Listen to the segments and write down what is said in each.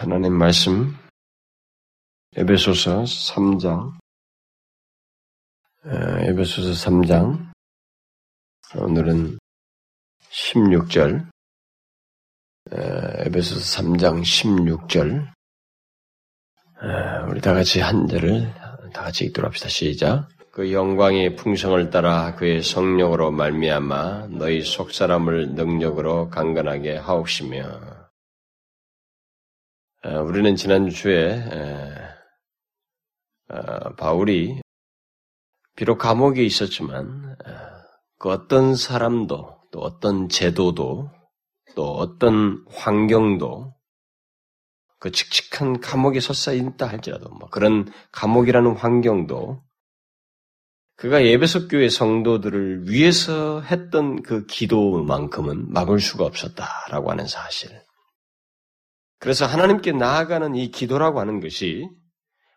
하나님 말씀 에베소서 3장. 에베소서 3장. 오늘은 16절. 에베소서 3장 16절. 우리 다 같이 한 절을 다 같이 읽도록 합시다. 시작. 그 영광의 풍성을 따라 그의 성령으로 말미암아 너희 속 사람을 능력으로 강건하게 하옵시며 우리는 지난주에 바울이 비록 감옥에 있었지만 그 어떤 사람도 또 어떤 제도도 또 어떤 환경도 그 칙칙한 감옥에 서싸 있다 할지라도 뭐 그런 감옥이라는 환경도 그가 예배석 교회 성도들을 위해서 했던 그 기도만큼은 막을 수가 없었다라고 하는 사실. 그래서 하나님께 나아가는 이 기도라고 하는 것이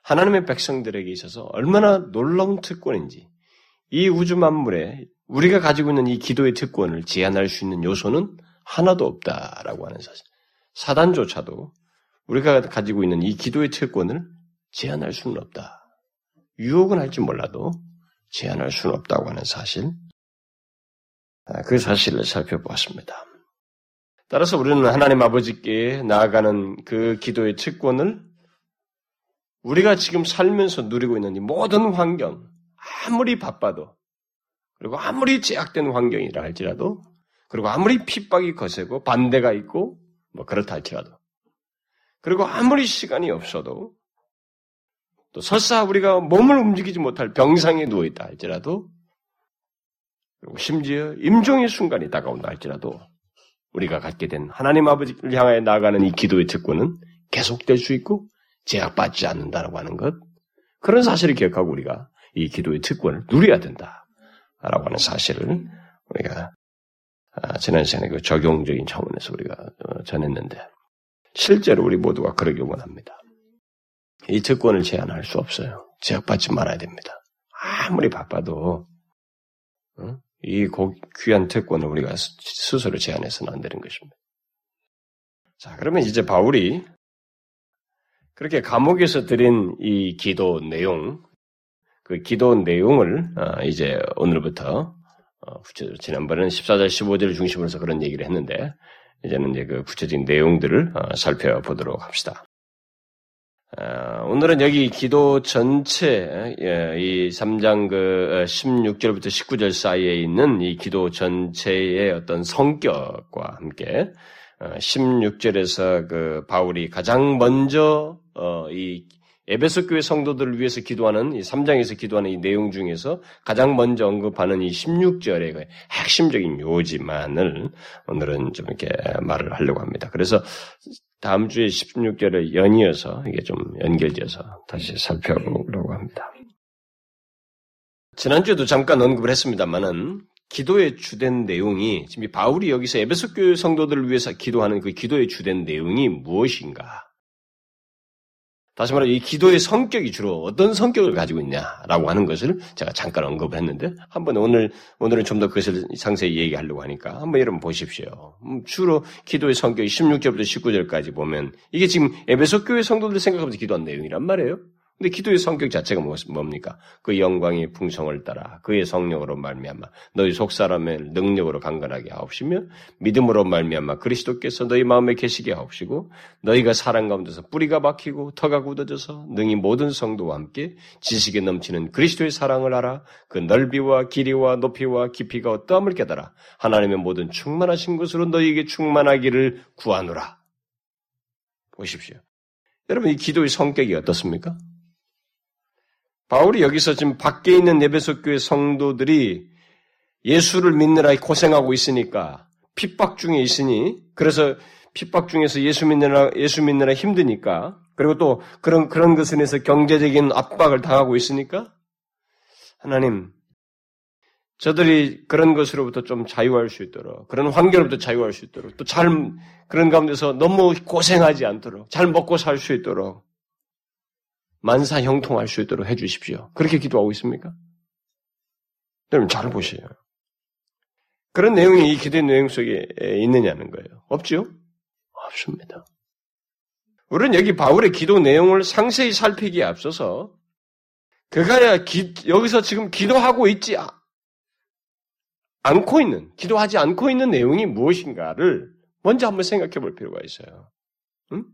하나님의 백성들에게 있어서 얼마나 놀라운 특권인지 이 우주 만물에 우리가 가지고 있는 이 기도의 특권을 제한할 수 있는 요소는 하나도 없다라고 하는 사실. 사단조차도 우리가 가지고 있는 이 기도의 특권을 제한할 수는 없다. 유혹은 할지 몰라도 제한할 수는 없다고 하는 사실. 아, 그 사실을 살펴보았습니다. 따라서 우리는 하나님 아버지께 나아가는 그 기도의 특권을 우리가 지금 살면서 누리고 있는 이 모든 환경, 아무리 바빠도, 그리고 아무리 제약된 환경이라 할지라도, 그리고 아무리 핍박이 거세고 반대가 있고, 뭐 그렇다 할지라도, 그리고 아무리 시간이 없어도, 또 설사 우리가 몸을 움직이지 못할 병상에 누워있다 할지라도, 그리고 심지어 임종의 순간이 다가온다 할지라도, 우리가 갖게 된 하나님 아버지를 향하여 나가는 이 기도의 특권은 계속될 수 있고 제약받지 않는다라고 하는 것. 그런 사실을 기억하고 우리가 이 기도의 특권을 누려야 된다라고 하는 사실을 우리가 아, 지난 시간에 그 적용적인 차원에서 우리가 어, 전했는데 실제로 우리 모두가 그러기 원합니다. 이 특권을 제한할 수 없어요. 제약받지 말아야 됩니다. 아무리 바빠도 이 귀한 특권을 우리가 스스로 제한해서는 안 되는 것입니다. 자, 그러면 이제 바울이 그렇게 감옥에서 드린 이 기도 내용, 그 기도 내용을 어, 이제 오늘부터 어, 구체적으로 지난번에는 14절, 15절을 중심으로 해서 그런 얘기를 했는데 이제는 이제 그 구체적인 내용들을 어, 살펴보도록 합시다. 어, 오늘은 여기 기도 전체, 예, 이 3장 그 16절부터 어, 19절 사이에 있는 이 기도 전체의 어떤 성격과 함께 16절에서 어, 그 바울이 가장 먼저 이 에베소 교회 성도들을 위해서 기도하는 이 3장에서 기도하는 이 내용 중에서 가장 먼저 언급하는 이 16절의 그 핵심적인 요지만을 오늘은 좀 이렇게 말을 하려고 합니다. 그래서 다음 주에 16절을 연이어서 이게 좀 연결돼서 다시 살펴보려고 합니다. 지난주에도 잠깐 언급을 했습니다만은 기도의 주된 내용이 지금 바울이 여기서 에베소 교회 성도들을 위해서 기도하는 그 기도의 주된 내용이 무엇인가? 다시 말해 이 기도의 성격이 주로 어떤 성격을 가지고 있냐라고 하는 것을 제가 잠깐 언급을 했는데 한번 오늘 오늘은 좀 더 그것을 상세히 얘기하려고 하니까 한번 여러분 보십시오. 음, 주로 기도의 성격이 16절부터 19절까지 보면 이게 지금 에베소 교회 성도들 생각하면서 기도한 내용이란 말이에요. 근데 기도의 성격 자체가 뭡니까? 그 영광의 풍성을 따라 그의 성령으로 말미암아 너희 속사람의 능력으로 강건하게 하옵시며 믿음으로 말미암아 그리스도께서 너희 마음에 계시게 하옵시고 너희가 사랑 가운데서 뿌리가 박히고 터가 굳어져서 능히 모든 성도와 함께 지식에 넘치는 그리스도의 사랑을 알아 그 넓이와 길이와 높이와 깊이가 어떠함을 깨달아 하나님의 모든 충만하신 것으로 너희에게 충만하기를 구하노라. 보십시오. 여러분 이 기도의 성격이 어떻습니까? 바울이 여기서 지금 밖에 있는 예배소 교회 성도들이 예수를 믿느라 고생하고 있으니까 핍박 중에 있으니 그래서 핍박 중에서 예수 믿느라 예수 믿느라 힘드니까 그리고 또 그런 그런 것에 대해서 경제적인 압박을 당하고 있으니까 하나님 저들이 그런 것으로부터 좀 자유할 수 있도록 그런 환경으로부터 자유할 수 있도록 또 잘 그런 가운데서 너무 고생하지 않도록 잘 먹고 살 수 있도록 만사 형통할 수 있도록 해주십시오. 그렇게 기도하고 있습니까? 여러분 잘 보세요. 그런 내용이 이 기도의 내용 속에 있느냐는 거예요. 없죠? 없습니다. 우리는 여기 바울의 기도 내용을 상세히 살피기에 앞서서 그가 기, 여기서 지금 기도하고 있지 않고 있는, 기도하지 않고 있는 내용이 무엇인가를 먼저 한번 생각해 볼 필요가 있어요. 응?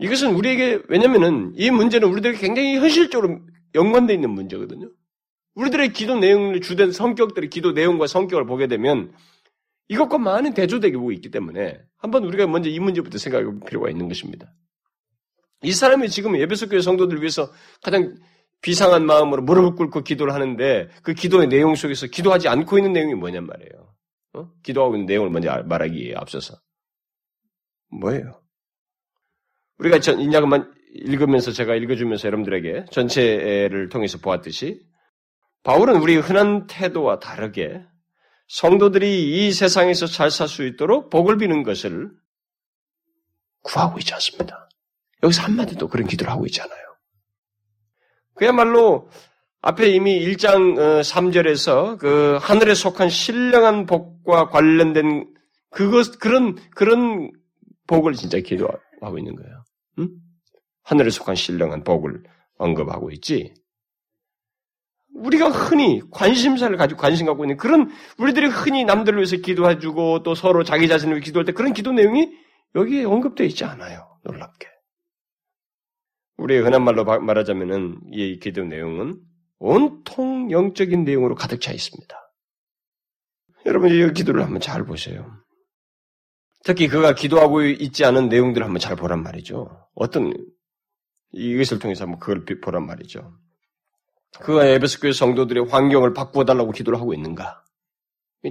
이것은 우리에게, 왜냐면은 이 문제는 우리들에게 굉장히 현실적으로 연관되어 있는 문제거든요. 우리들의 기도 내용을 주된 성격들의 기도 내용과 성격을 보게 되면 이것과 많은 대조되고 있기 때문에 한번 우리가 먼저 이 문제부터 생각해 볼 필요가 있는 것입니다. 이 사람이 지금 예배소 교회 성도들을 위해서 가장 비상한 마음으로 무릎을 꿇고 기도를 하는데 그 기도의 내용 속에서 기도하지 않고 있는 내용이 뭐냔 말이에요. 어? 기도하고 있는 내용을 먼저 말하기에 앞서서 뭐예요? 우리가 전 인약만 읽으면서 제가 읽어주면서 여러분들에게 전체를 통해서 보았듯이 바울은 우리 흔한 태도와 다르게 성도들이 이 세상에서 잘 살 수 있도록 복을 비는 것을 구하고 있지 않습니다. 여기서 한마디도 그런 기도를 하고 있잖아요. 그야말로 앞에 이미 1장 3절에서 어, 그 하늘에 속한 신령한 복과 관련된 그것 그런 그런 복을 진짜 기도하고 있는 거예요. 응? 하늘에 속한 신령한 복을 언급하고 있지. 우리가 흔히 관심사를 가지고 관심 갖고 있는 그런 우리들이 흔히 남들을 위해서 기도해주고 또 서로 자기 자신을 위해 기도할 때 그런 기도 내용이 여기에 언급되어 있지 않아요. 놀랍게. 우리의 흔한 말로 말하자면은 이 기도 내용은 온통 영적인 내용으로 가득 차 있습니다. 여러분 이 기도를 한번 잘 보세요. 특히 그가 기도하고 있지 않은 내용들을 한번 잘 보란 말이죠. 어떤 이것을 통해서 한번 그걸 보란 말이죠. 그가 에베스 교회 성도들의 환경을 바꾸어 달라고 기도를 하고 있는가?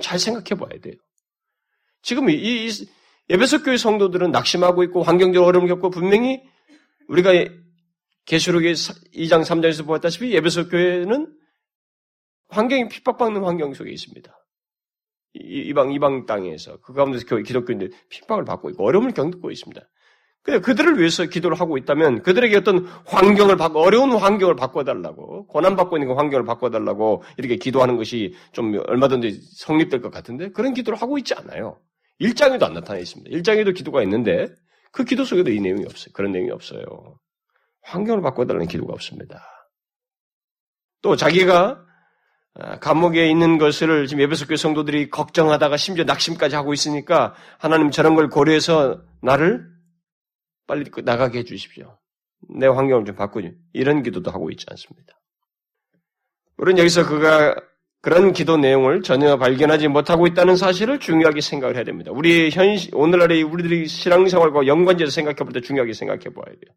잘 생각해 봐야 돼요. 지금 이, 이 에베소 교회 성도들은 낙심하고 있고 환경적 어려움을 겪고 분명히 우리가 계시록의 2장 3장에서 보았다시피 예배소 교회는 환경이 핍박받는 환경 속에 있습니다. 이방 이방 땅에서 그 가운데서 기독교인들 핍박을 받고 있고 어려움을 겪고 있습니다. 근데 그들을 위해서 기도를 하고 있다면 그들에게 어떤 환경을 바꿔 어려운 환경을 바꿔달라고 고난 받고 있는 그 환경을 바꿔달라고 이렇게 기도하는 것이 좀 얼마든지 성립될 것 같은데 그런 기도를 하고 있지 않아요. 일장에도 안 나타나 있습니다. 일장에도 기도가 있는데 그 기도 속에도 이 내용이 없어요. 그런 내용이 없어요. 환경을 바꿔달라는 기도가 없습니다. 또 자기가 아, 감옥에 있는 것을 지금 예배소 교회 성도들이 걱정하다가 심지어 낙심까지 하고 있으니까 하나님 저런 걸 고려해서 나를 빨리 나가게 해주십시오. 내 환경을 좀 바꾸지. 이런 기도도 하고 있지 않습니다. 우리는 여기서 그가 그런 기도 내용을 전혀 발견하지 못하고 있다는 사실을 중요하게 생각을 해야 됩니다. 우리 현 오늘날의 우리들이 신앙생활과 연관지어서 생각해 볼 때 중요하게 생각해 봐야 돼요.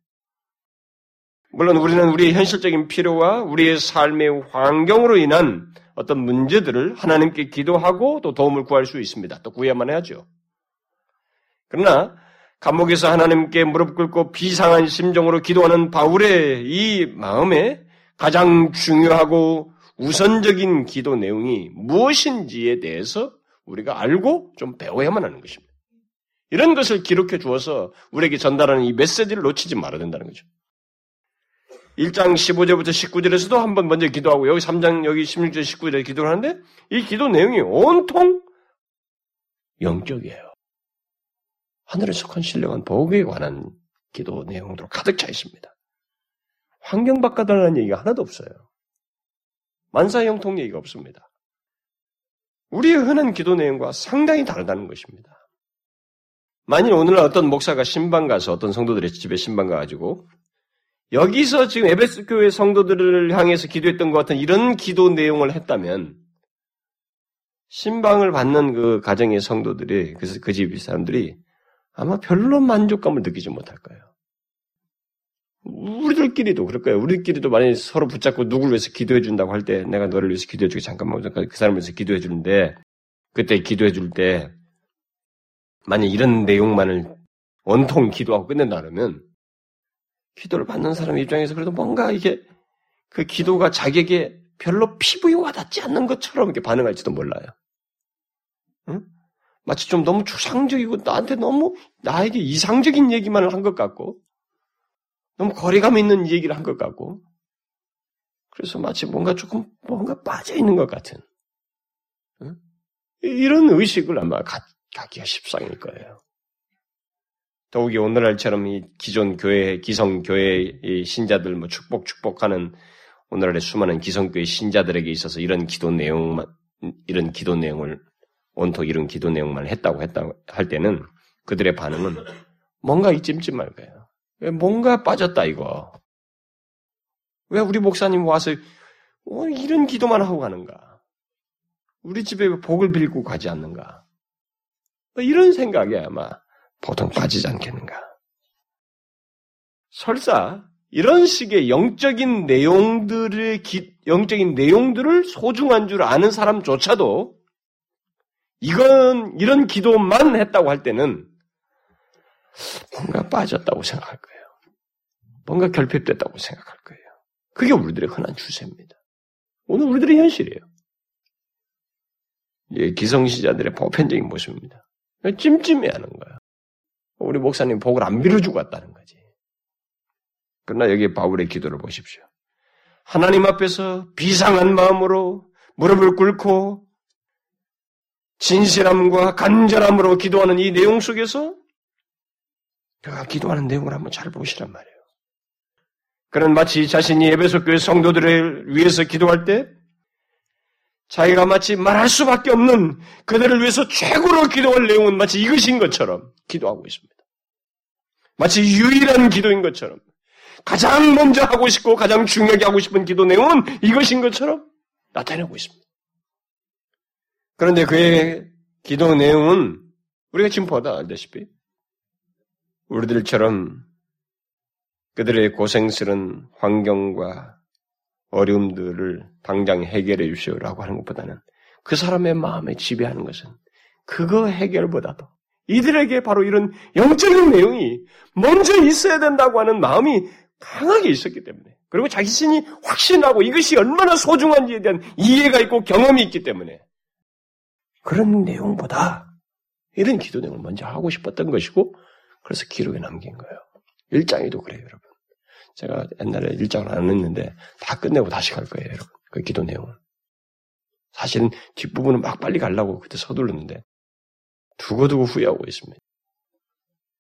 물론 우리는 우리의 현실적인 필요와 우리의 삶의 환경으로 인한 어떤 문제들을 하나님께 기도하고 또 도움을 구할 수 있습니다. 또 구해야만 해야죠. 그러나 감옥에서 하나님께 무릎 꿇고 비상한 심정으로 기도하는 바울의 이 마음에 가장 중요하고 우선적인 기도 내용이 무엇인지에 대해서 우리가 알고 좀 배워야만 하는 것입니다. 이런 것을 기록해 주어서 우리에게 전달하는 이 메시지를 놓치지 말아야 된다는 거죠. 1장 15절부터 19절에서도 한번 먼저 기도하고 여기 3장 여기 16절 19절에 기도를 하는데 이 기도 내용이 온통 영적이에요. 하늘에 속한 신령한 복에 관한 기도 내용으로 가득 차 있습니다. 환경 바꿔달라는 얘기가 하나도 없어요. 만사형통 얘기가 없습니다. 우리의 흔한 기도 내용과 상당히 다르다는 것입니다. 만일 오늘날 어떤 목사가 신방 가서 어떤 성도들의 집에 신방 가가지고 여기서 지금 에베스 교회 성도들을 향해서 기도했던 것 같은 이런 기도 내용을 했다면 신방을 받는 그 가정의 성도들이 그래서 그 집 사람들이 아마 별로 만족감을 느끼지 못할 거예요. 우리들끼리도 그럴 거예요. 우리끼리도 만약에 서로 붙잡고 누구를 위해서 기도해 준다고 할 때 내가 너를 위해서 기도해 주기 잠깐만 그 사람을 위해서 기도해 주는데 그때 기도해 줄 때 만약 이런 내용만을 원통 기도하고 끝낸다 그러면 기도를 받는 사람 입장에서 그래도 뭔가 이게 그 기도가 자기에게 별로 피부에 와닿지 않는 것처럼 이렇게 반응할지도 몰라요. 응? 마치 좀 너무 추상적이고 나한테 너무 나에게 이상적인 얘기만을 한 것 같고 너무 거리감 있는 얘기를 한 것 같고 그래서 마치 뭔가 조금 뭔가 빠져 있는 것 같은 응? 이런 의식을 아마 갖, 갖기가 십상일 거예요. 더욱이 오늘날처럼 이 기존 교회, 기성 교회 신자들 뭐 축복 축복하는 오늘날의 수많은 기성교회 신자들에게 있어서 이런 기도 내용만 이런 기도 내용을 온통 이런 기도 내용만 했다고 했다 할 때는 그들의 반응은 뭔가 이 찜찜할 거예요. 왜 뭔가 빠졌다 이거. 왜 우리 목사님 와서 어, 이런 기도만 하고 가는가? 우리 집에 복을 빌고 가지 않는가? 뭐 이런 생각에 아마 보통 빠지지 않겠는가? 설사 이런 식의 영적인 내용들의 기, 영적인 내용들을 소중한 줄 아는 사람조차도 이건 이런 기도만 했다고 할 때는 뭔가 빠졌다고 생각할 거예요. 뭔가 결핍됐다고 생각할 거예요. 그게 우리들의 흔한 추세입니다. 오늘 우리들의 현실이에요. 예, 기성시자들의 보편적인 모습입니다. 찜찜해하는 거야. 우리 목사님 복을 안 빌어주고 왔다는 거지. 그러나 여기 바울의 기도를 보십시오. 하나님 앞에서 비상한 마음으로 무릎을 꿇고 진실함과 간절함으로 기도하는 이 내용 속에서 그가 기도하는 내용을 한번 잘 보시란 말이에요. 그는 마치 자신이 에베소 교회 성도들을 위해서 기도할 때 자기가 마치 말할 수밖에 없는 그들을 위해서 최고로 기도할 내용은 마치 이것인 것처럼 기도하고 있습니다. 마치 유일한 기도인 것처럼 가장 먼저 하고 싶고 가장 중요하게 하고 싶은 기도 내용은 이것인 것처럼 나타내고 있습니다. 그런데 그의 기도 내용은 우리가 지금 보다 알다시피 우리들처럼 그들의 고생스런 환경과 어려움들을 당장 해결해 주시오라고 하는 것보다는 그 사람의 마음에 지배하는 것은 그거 해결보다도 이들에게 바로 이런 영적인 내용이 먼저 있어야 된다고 하는 마음이 강하게 있었기 때문에 그리고 자신이 확신하고 이것이 얼마나 소중한지에 대한 이해가 있고 경험이 있기 때문에 그런 내용보다 이런 기도 내용을 먼저 하고 싶었던 것이고 그래서 기록에 남긴 거예요. 일장에도 그래요, 여러분. 제가 옛날에 일장을 안 했는데 다 끝내고 다시 갈 거예요, 여러분. 그 기도 내용은. 사실은 뒷부분은 막 빨리 가려고 그때 서둘렀는데 두고두고 후회하고 있습니다.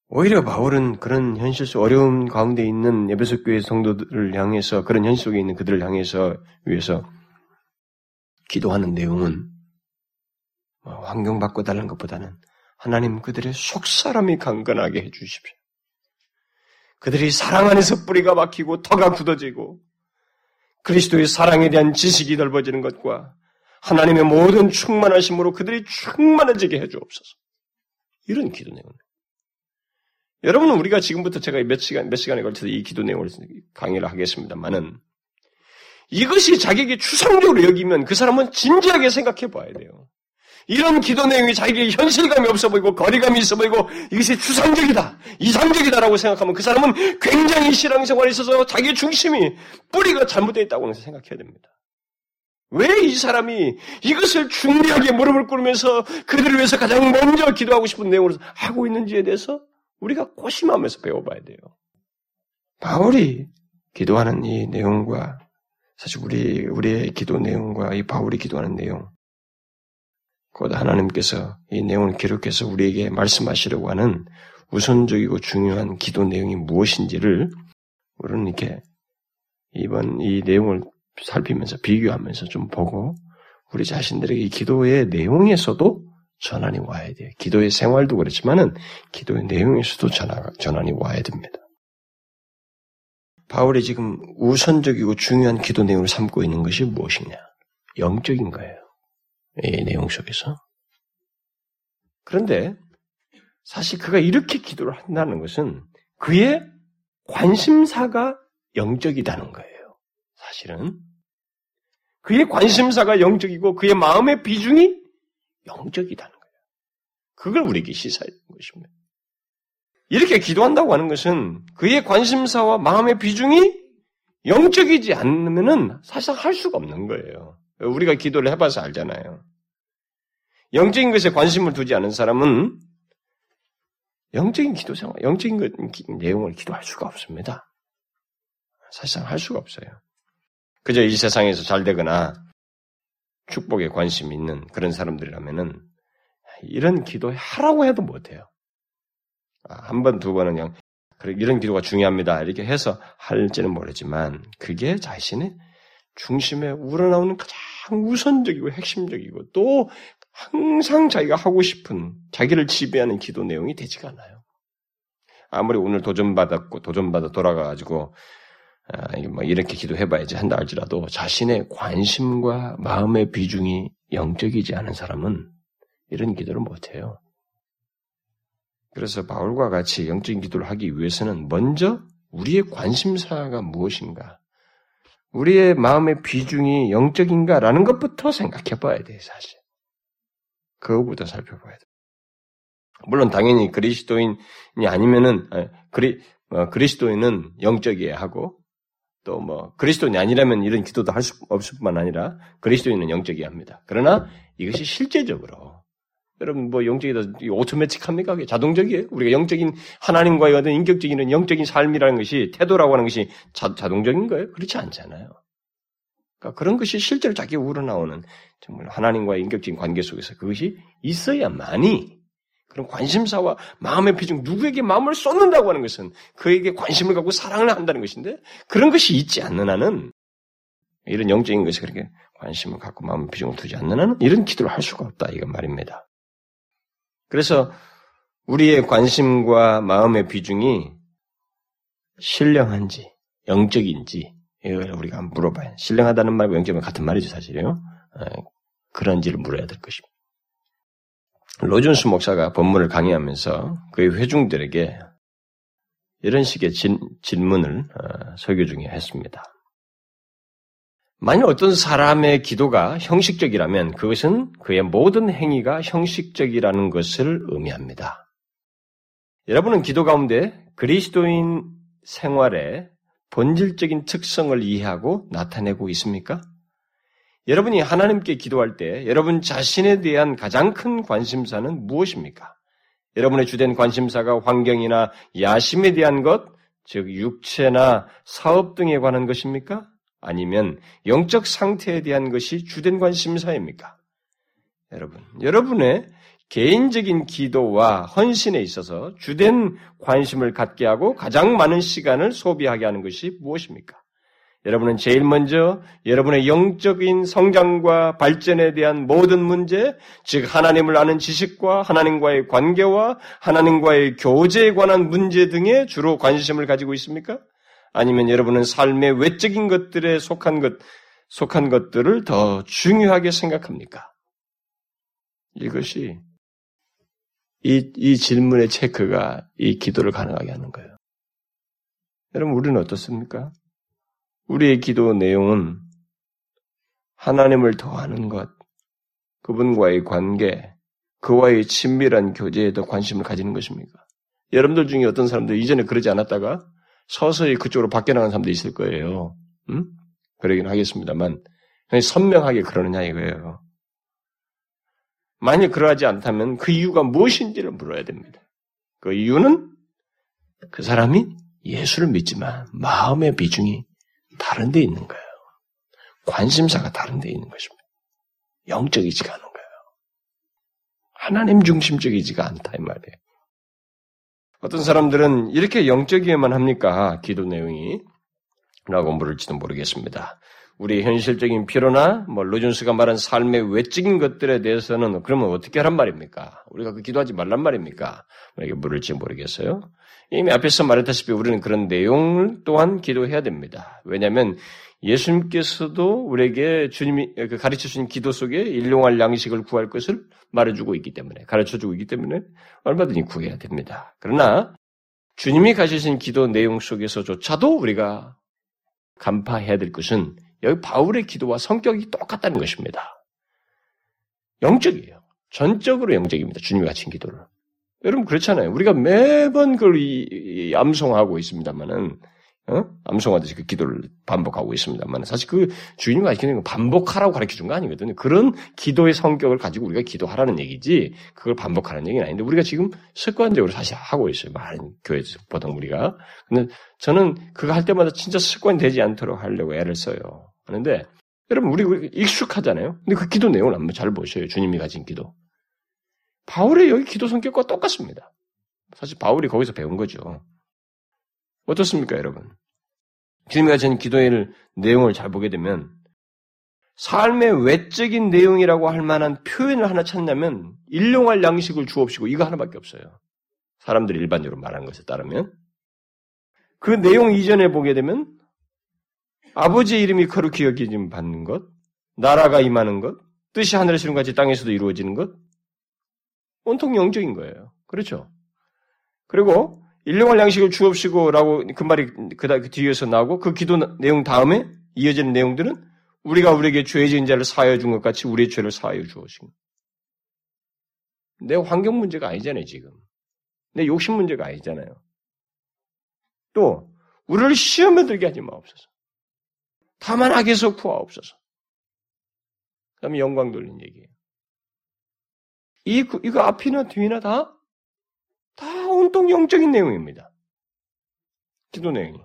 오히려 바울은 그런 현실 속 어려움 가운데 있는 예배석 교회 성도들을 향해서 그런 현실 속에 있는 그들을 향해서 위해서 기도하는 내용은 뭐 환경 바꿔달라는 것보다는 하나님 그들의 속사람이 강건하게 해주십시오. 그들이 사랑 안에서 뿌리가 박히고 터가 굳어지고 그리스도의 사랑에 대한 지식이 넓어지는 것과 하나님의 모든 충만하심으로 그들이 충만해지게 해주옵소서. 이런 기도 내용. 여러분은 우리가 지금부터 제가 몇 시간, 몇 시간에 걸쳐서 이 기도 내용을 강의를 하겠습니다만은 이것이 자기에게 추상적으로 여기면 그 사람은 진지하게 생각해 봐야 돼요. 이런 기도 내용이 자기에게 현실감이 없어 보이고 거리감이 있어 보이고 이것이 추상적이다, 이상적이다라고 생각하면 그 사람은 굉장히 신앙생활에 있어서 자기 중심이 뿌리가 잘못되어 있다고 생각해야 됩니다. 왜 이 사람이 이것을 중대하게 무릎을 꿇으면서 그들을 위해서 가장 먼저 기도하고 싶은 내용으로 하고 있는지에 대해서 우리가 고심하면서 배워봐야 돼요. 바울이 기도하는 이 내용과 사실 우리 우리의 기도 내용과 이 바울이 기도하는 내용 곧 하나님께서 이 내용을 기록해서 우리에게 말씀하시려고 하는 우선적이고 중요한 기도 내용이 무엇인지를 우리는 이렇게 이번 이 내용을 살피면서 비교하면서 좀 보고 우리 자신들에게 이 기도의 내용에서도 전환이 와야 돼요. 기도의 생활도 그렇지만은 기도의 내용에서도 전환이 와야 됩니다. 바울이 지금 우선적이고 중요한 기도 내용을 삼고 있는 것이 무엇이냐? 영적인 거예요. 이 내용 속에서. 그런데 사실 그가 이렇게 기도를 한다는 것은 그의 관심사가 영적이다는 거예요. 사실은. 그의 관심사가 영적이고 그의 마음의 비중이 영적이다는 거예요. 그걸 우리에게 시사해 준 것입니다. 이렇게 기도한다고 하는 것은 그의 관심사와 마음의 비중이 영적이지 않으면은 사실상 할 수가 없는 거예요. 우리가 기도를 해봐서 알잖아요. 영적인 것에 관심을 두지 않은 사람은 영적인 기도 생활, 영적인 것, 내용을 기도할 수가 없습니다. 사실상 할 수가 없어요. 그저 이 세상에서 잘 되거나 축복에 관심 있는 그런 사람들이라면은 이런 기도 하라고 해도 못해요. 아, 한 번, 두 번은 그냥 이런 기도가 중요합니다. 이렇게 해서 할지는 모르지만 그게 자신의 중심에 우러나오는 가장 우선적이고 핵심적이고 또 항상 자기가 하고 싶은 자기를 지배하는 기도 내용이 되지가 않아요. 아무리 오늘 도전받았고 도전받아 돌아가가지고 아, 뭐 이렇게 기도해봐야지 한다 할지라도 자신의 관심과 마음의 비중이 영적이지 않은 사람은 이런 기도를 못해요. 그래서 바울과 같이 영적인 기도를 하기 위해서는 먼저 우리의 관심사가 무엇인가, 우리의 마음의 비중이 영적인가라는 것부터 생각해 봐야 돼요, 사실. 그거부터 살펴봐야 돼. 물론 당연히 그리스도인이 아니면은 그리 어, 그리스도인은 영적이어야 하고 또 뭐 그리스도인이 아니라면 이런 기도도 할 수 없을 뿐만 아니라 그리스도인은 영적이어야 합니다. 그러나 이것이 실제적으로 여러분 뭐 영적이다 오토매틱합니까? 자동적이에요. 우리가 영적인 하나님과의 어떤 인격적인 영적인 삶이라는 것이 태도라고 하는 것이 자, 자동적인 거예요? 그렇지 않잖아요. 그러니까 그런 것이 실제로 자기 우러나오는 정말 하나님과의 인격적인 관계 속에서 그것이 있어야만이 그런 관심사와 마음의 비중, 누구에게 마음을 쏟는다고 하는 것은 그에게 관심을 갖고 사랑을 한다는 것인데 그런 것이 있지 않는 한은 이런 영적인 것에 그렇게 관심을 갖고 마음의 비중을 두지 않는 한은 이런 기도를 할 수가 없다 이건 말입니다. 그래서 우리의 관심과 마음의 비중이 신령한지 영적인지 이걸 우리가 한번 물어봐요. 신령하다는 말과 영적은 같은 말이죠 사실이요. 어, 그런지를 물어야 될 것입니다. 로준스 목사가 본문을 강의하면서 그의 회중들에게 이런 식의 진, 질문을 어, 설교 중에 했습니다. 만약 어떤 사람의 기도가 형식적이라면 그것은 그의 모든 행위가 형식적이라는 것을 의미합니다. 여러분은 기도 가운데 그리스도인 생활의 본질적인 특성을 이해하고 나타내고 있습니까? 여러분이 하나님께 기도할 때 여러분 자신에 대한 가장 큰 관심사는 무엇입니까? 여러분의 주된 관심사가 환경이나 야심에 대한 것, 즉 육체나 사업 등에 관한 것입니까? 아니면 영적 상태에 대한 것이 주된 관심사입니까? 여러분, 여러분의 개인적인 기도와 헌신에 있어서 주된 관심을 갖게 하고 가장 많은 시간을 소비하게 하는 것이 무엇입니까? 여러분은 제일 먼저 여러분의 영적인 성장과 발전에 대한 모든 문제, 즉 하나님을 아는 지식과 하나님과의 관계와 하나님과의 교제에 관한 문제 등에 주로 관심을 가지고 있습니까? 아니면 여러분은 삶의 외적인 것들에 속한 것, 속한 것들을 더 중요하게 생각합니까? 이것이 이, 이 질문의 체크가 이 기도를 가능하게 하는 거예요. 여러분, 우리는 어떻습니까? 우리의 기도 내용은 하나님을 더하는 것, 그분과의 관계, 그와의 친밀한 교제에 더 관심을 가지는 것입니까? 여러분들 중에 어떤 사람들 이전에 그러지 않았다가 서서히 그쪽으로 바뀌어 나가는 사람도 있을 거예요. 음? 그러긴 하겠습니다만 선명하게 그러느냐 이거예요. 만약 그러하지 않다면 그 이유가 무엇인지를 물어야 됩니다. 그 이유는 그 사람이 예수를 믿지만 마음의 비중이 다른 데 있는 거예요. 관심사가 다른 데 있는 것입니다. 영적이지가 않은 거예요. 하나님 중심적이지가 않다 이 말이에요. 어떤 사람들은 이렇게 영적이어만 합니까? 기도 내용이 라고 물을지도 모르겠습니다. 우리 현실적인 필요나 뭐 로준스가 말한 삶의 외적인 것들에 대해서는 그러면 어떻게 하란 말입니까? 우리가 그 기도하지 말란 말입니까? 우리에게 물을지 모르겠어요. 이미 앞에서 말했다시피 우리는 그런 내용을 또한 기도해야 됩니다. 왜냐하면 예수님께서도 우리에게 주님이 그 가르쳐 주신 기도 속에 일용할 양식을 구할 것을 말해주고 있기 때문에 가르쳐 주고 있기 때문에 얼마든지 구해야 됩니다. 그러나 주님이 가르신 기도 내용 속에서조차도 우리가 간파해야 될 것은 여기 바울의 기도와 성격이 똑같다는 것입니다. 영적이에요. 전적으로 영적입니다. 주님이 가르친 기도를. 여러분 그렇잖아요. 우리가 매번 그걸 이, 암송하고 있습니다만은 어? 암송하듯이 그 기도를 반복하고 있습니다만 사실 그 주인이 가르치는 건 반복하라고 가르쳐 준 거 아니거든요. 그런 기도의 성격을 가지고 우리가 기도하라는 얘기지 그걸 반복하는 얘기는 아닌데 우리가 지금 습관적으로 사실 하고 있어요. 많은 교회에서 보통 우리가. 근데 저는 그거 할 때마다 진짜 습관이 되지 않도록 하려고 애를 써요. 하는데 여러분 우리 익숙하잖아요. 근데 그 기도 내용을 한번 잘 보셔요. 주님이 가진 기도. 바울의 여기 기도 성격과 똑같습니다. 사실 바울이 거기서 배운 거죠. 어떻습니까, 여러분? 주님이 가진 기도의 내용을 잘 보게 되면 삶의 외적인 내용이라고 할 만한 표현을 하나 찾냐면 일용할 양식을 주옵시고 이거 하나밖에 없어요. 사람들이 일반적으로 말하는 것에 따르면 그 내용 이전에 보게 되면 아버지의 이름이 거룩히 여기짐 받는 것, 나라가 임하는 것, 뜻이 하늘에서 같이 땅에서도 이루어지는 것, 온통 영적인 거예요. 그렇죠? 그리고 일용할 양식을 주옵시고라고 그 말이 그, 그 뒤에서 나오고 그 기도 내용 다음에 이어지는 내용들은 우리가 우리에게 죄 지은 자를 사하여 준 것 같이 우리의 죄를 사하여 주옵시고. 내 환경 문제가 아니잖아요, 지금. 내 욕심 문제가 아니잖아요. 또 우리를 시험에 들게 하지 마옵소서. 다만 악에서 구하옵소서. 그다음에 영광 돌린 얘기예요. 이 이거 앞이나 뒤나 다 다 온통 영적인 내용입니다. 기도 내용이.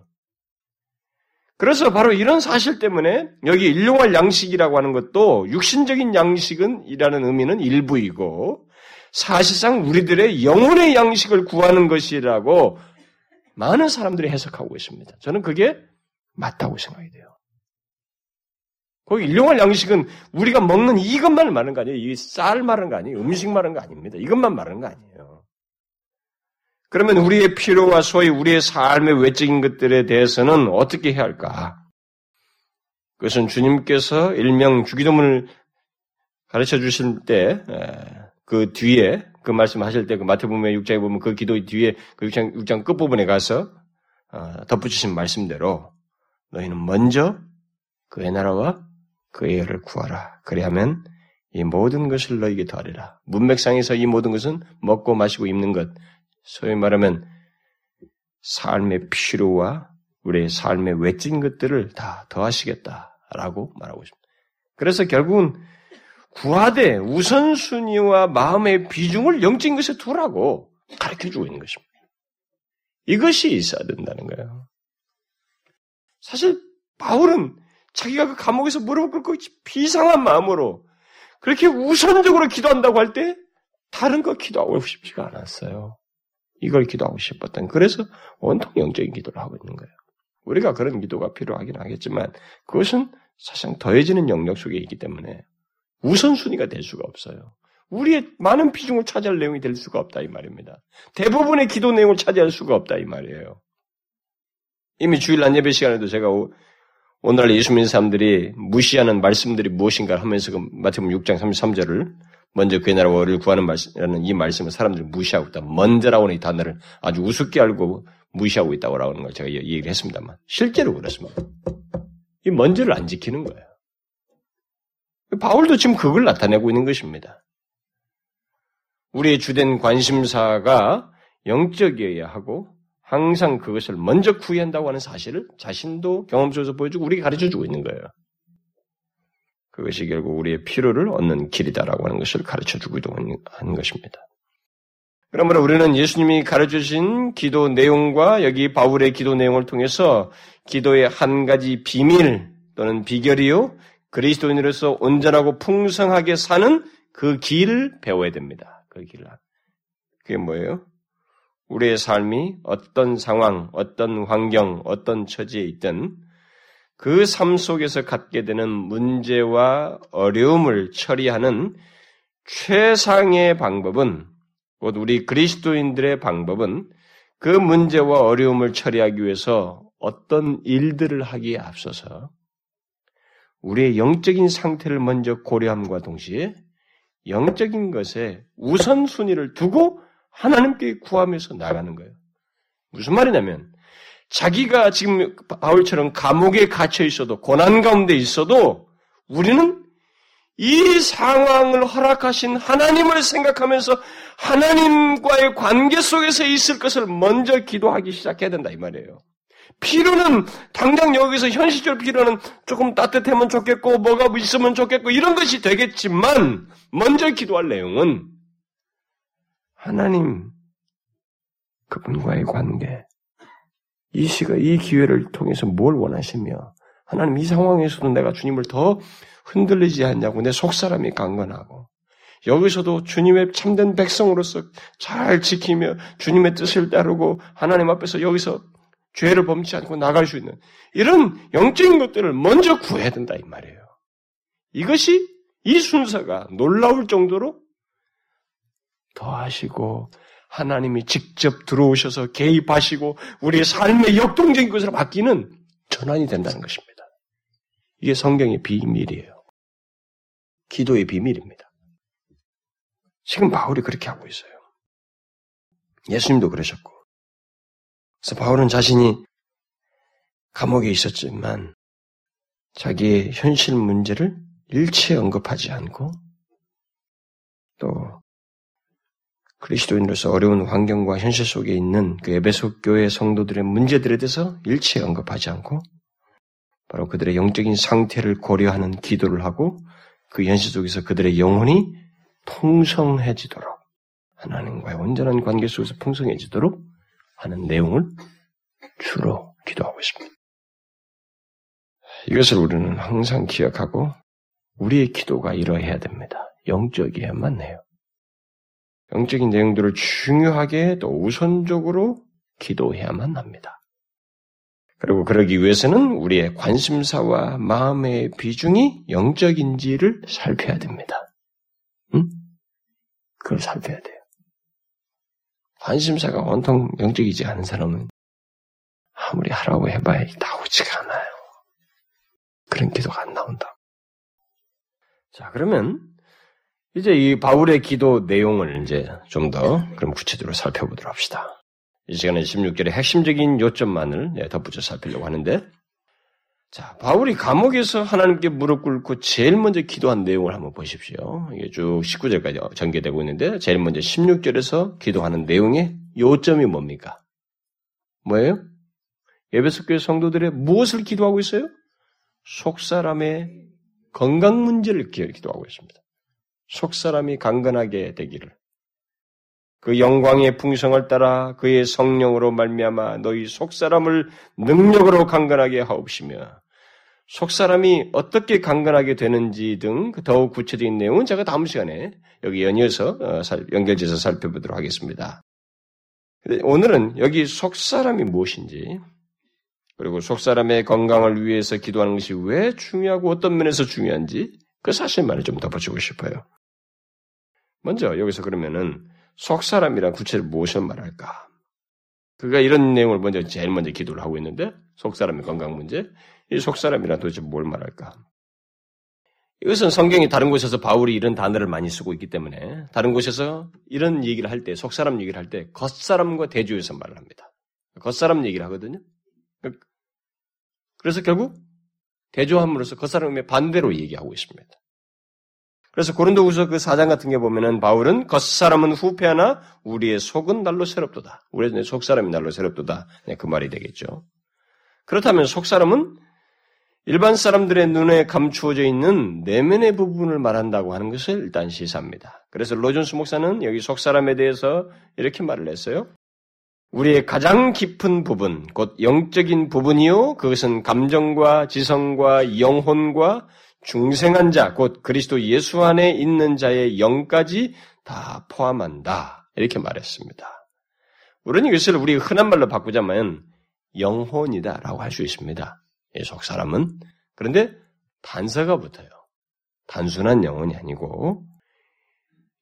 그래서 바로 이런 사실 때문에 여기 일용할 양식이라고 하는 것도 육신적인 양식은 이라는 의미는 일부이고 사실상 우리들의 영혼의 양식을 구하는 것이라고 많은 사람들이 해석하고 있습니다. 저는 그게 맞다고 생각이 돼요. 거기 일용할 양식은 우리가 먹는 이것만 말하는 거 아니에요. 이 쌀 말하는 거 아니에요. 음식 말하는 거 아닙니다. 이것만 말하는 거 아니에요. 그러면 우리의 필요와 소위 우리의 삶의 외적인 것들에 대해서는 어떻게 해야 할까? 그것은 주님께서 일명 주기도문을 가르쳐 주실 때, 그 뒤에, 그 말씀 하실 때, 그 마태복음 6장에 보면 그 기도 뒤에, 그 6장, 6장 끝부분에 가서, 어, 덧붙이신 말씀대로, 너희는 먼저 그의 나라와 그의 열을 구하라. 그리하면 이 모든 것을 너에게 더하리라. 문맥상에서 이 모든 것은 먹고 마시고 입는 것, 소위 말하면 삶의 필요와 우리의 삶의 외진 것들을 다 더하시겠다라고 말하고 있습니다. 그래서 결국은 구하되 우선순위와 마음의 비중을 영적인 것에 두라고 가르쳐 주고 있는 것입니다. 이것이 있어야 된다는 거예요. 사실 바울은 자기가 그 감옥에서 무릎을 꿇고 비상한 마음으로 그렇게 우선적으로 기도한다고 할 때 다른 거 기도하고 싶지가 않았어요. 이걸 기도하고 싶었던. 그래서 온통 영적인 기도를 하고 있는 거예요. 우리가 그런 기도가 필요하긴 하겠지만 그것은 사실상 더해지는 영역 속에 있기 때문에 우선순위가 될 수가 없어요. 우리의 많은 비중을 차지할 내용이 될 수가 없다 이 말입니다. 대부분의 기도 내용을 차지할 수가 없다 이 말이에요. 이미 주일 날 예배 시간에도 제가 오늘날 예수 믿는 사람들이 무시하는 말씀들이 무엇인가 하면서 그 마태복음 6장 33절을 먼저 그의 나라와 를 구하는 말씀이라는 이 말씀을 사람들이 무시하고 있다. 먼저라고 하는 이 단어를 아주 우습게 알고 무시하고 있다고 하는 걸 제가 얘기를 했습니다만 실제로 그렇습니다. 이 먼저를 안 지키는 거예요. 바울도 지금 그걸 나타내고 있는 것입니다. 우리의 주된 관심사가 영적이어야 하고 항상 그것을 먼저 구해한다고 하는 사실을 자신도 경험 속에서 보여주고 우리에게 가르쳐 주고 있는 거예요. 그것이 결국 우리의 필요를 얻는 길이다라고 하는 것을 가르쳐 주기도 하는 것입니다. 그러므로 우리는 예수님이 가르쳐 주신 기도 내용과 여기 바울의 기도 내용을 통해서 기도의 한 가지 비밀 또는 비결이요 그리스도인으로서 온전하고 풍성하게 사는 그 길을 배워야 됩니다. 그 길을. 그게 뭐예요? 우리의 삶이 어떤 상황, 어떤 환경, 어떤 처지에 있든 그 삶 속에서 갖게 되는 문제와 어려움을 처리하는 최상의 방법은 곧 우리 그리스도인들의 방법은 그 문제와 어려움을 처리하기 위해서 어떤 일들을 하기에 앞서서 우리의 영적인 상태를 먼저 고려함과 동시에 영적인 것에 우선순위를 두고 하나님께 구하면서 나가는 거예요. 무슨 말이냐면 자기가 지금 바울처럼 감옥에 갇혀 있어도 고난 가운데 있어도 우리는 이 상황을 허락하신 하나님을 생각하면서 하나님과의 관계 속에서 있을 것을 먼저 기도하기 시작해야 된다 이 말이에요. 필요는 당장 여기서 현실적 필요는 조금 따뜻하면 좋겠고 뭐가 있으면 좋겠고 이런 것이 되겠지만 먼저 기도할 내용은 하나님 그분과의 관계 이 시가 이 기회를 통해서 뭘 원하시며 하나님 이 상황에서도 내가 주님을 더 흔들리지 않냐고 내 속사람이 강건하고 여기서도 주님의 참된 백성으로서 잘 지키며 주님의 뜻을 따르고 하나님 앞에서 여기서 죄를 범치 않고 나갈 수 있는 이런 영적인 것들을 먼저 구해야 된다 이 말이에요. 이것이 이 순서가 놀라울 정도로 더하시고 하나님이 직접 들어오셔서 개입하시고 우리의 삶의 역동적인 것으로 바뀌는 전환이 된다는 것입니다. 이게 성경의 비밀이에요. 기도의 비밀입니다. 지금 바울이 그렇게 하고 있어요. 예수님도 그러셨고. 그래서 바울은 자신이 감옥에 있었지만 자기의 현실 문제를 일체 언급하지 않고 또 그리스도인으로서 어려운 환경과 현실 속에 있는 그 에베소 교회 성도들의 문제들에 대해서 일체 언급하지 않고 바로 그들의 영적인 상태를 고려하는 기도를 하고 그 현실 속에서 그들의 영혼이 풍성해지도록 하나님과의 온전한 관계 속에서 풍성해지도록 하는 내용을 주로 기도하고 있습니다. 이것을 우리는 항상 기억하고 우리의 기도가 이러해야 됩니다. 영적이어야만 해요. 영적인 내용들을 중요하게 또 우선적으로 기도해야만 합니다. 그리고 그러기 위해서는 우리의 관심사와 마음의 비중이 영적인지를 살펴야 됩니다. 응? 그걸 살펴야 돼요. 관심사가 온통 영적이지 않은 사람은 아무리 하라고 해봐야 나오지가 않아요. 그런 기도가 안 나온다. 자, 그러면 이제 이 바울의 기도 내용을 이제 좀 더 그럼 구체적으로 살펴보도록 합시다. 이 시간에 16절의 핵심적인 요점만을 네, 덧붙여 살피려고 하는데, 자, 바울이 감옥에서 하나님께 무릎 꿇고 제일 먼저 기도한 내용을 한번 보십시오. 이게 쭉 19절까지 전개되고 있는데, 제일 먼저 16절에서 기도하는 내용의 요점이 뭡니까? 뭐예요? 예배석 교회 성도들의 무엇을 기도하고 있어요? 속사람의 건강 문제를 기도하고 있습니다. 속사람이 강건하게 되기를. 그 영광의 풍성을 따라 그의 성령으로 말미암아 너희 속사람을 능력으로 강건하게 하옵시며 속사람이 어떻게 강건하게 되는지 등 더욱 구체적인 내용은 제가 다음 시간에 여기 연이어서 어, 연결해서 살펴보도록 하겠습니다. 오늘은 여기 속사람이 무엇인지 그리고 속사람의 건강을 위해서 기도하는 것이 왜 중요하고 어떤 면에서 중요한지 그 사실만을 좀 덧붙이고 싶어요. 먼저 여기서 그러면은 속사람이란 구체를 무엇을 말할까? 그가 이런 내용을 먼저 제일 먼저 기도를 하고 있는데 속사람의 건강 문제, 이 속사람이란 도대체 뭘 말할까? 이것은 성경이 다른 곳에서 바울이 이런 단어를 많이 쓰고 있기 때문에 다른 곳에서 이런 얘기를 할 때, 속사람 얘기를 할 때 겉사람과 대조해서 말을 합니다. 겉사람 얘기를 하거든요. 그래서 결국 대조함으로써 겉사람의 반대로 얘기하고 있습니다. 그래서 고린도후서 그 사장 같은 게 보면은 바울은 겉사람은 후패하나 우리의 속은 날로 새롭도다. 우리의 속사람이 날로 새롭도다. 네, 그 말이 되겠죠. 그렇다면 속사람은 일반 사람들의 눈에 감추어져 있는 내면의 부분을 말한다고 하는 것을 일단 시사합니다. 그래서 로존스 목사는 여기 속사람에 대해서 이렇게 말을 했어요. 우리의 가장 깊은 부분, 곧 영적인 부분이요. 그것은 감정과 지성과 영혼과 중생한 자, 곧 그리스도 예수 안에 있는 자의 영까지 다 포함한다. 이렇게 말했습니다. 우리는 이것을 우리 흔한 말로 바꾸자면 영혼이다 라고 할 수 있습니다. 예속 사람은 그런데 단서가 붙어요. 단순한 영혼이 아니고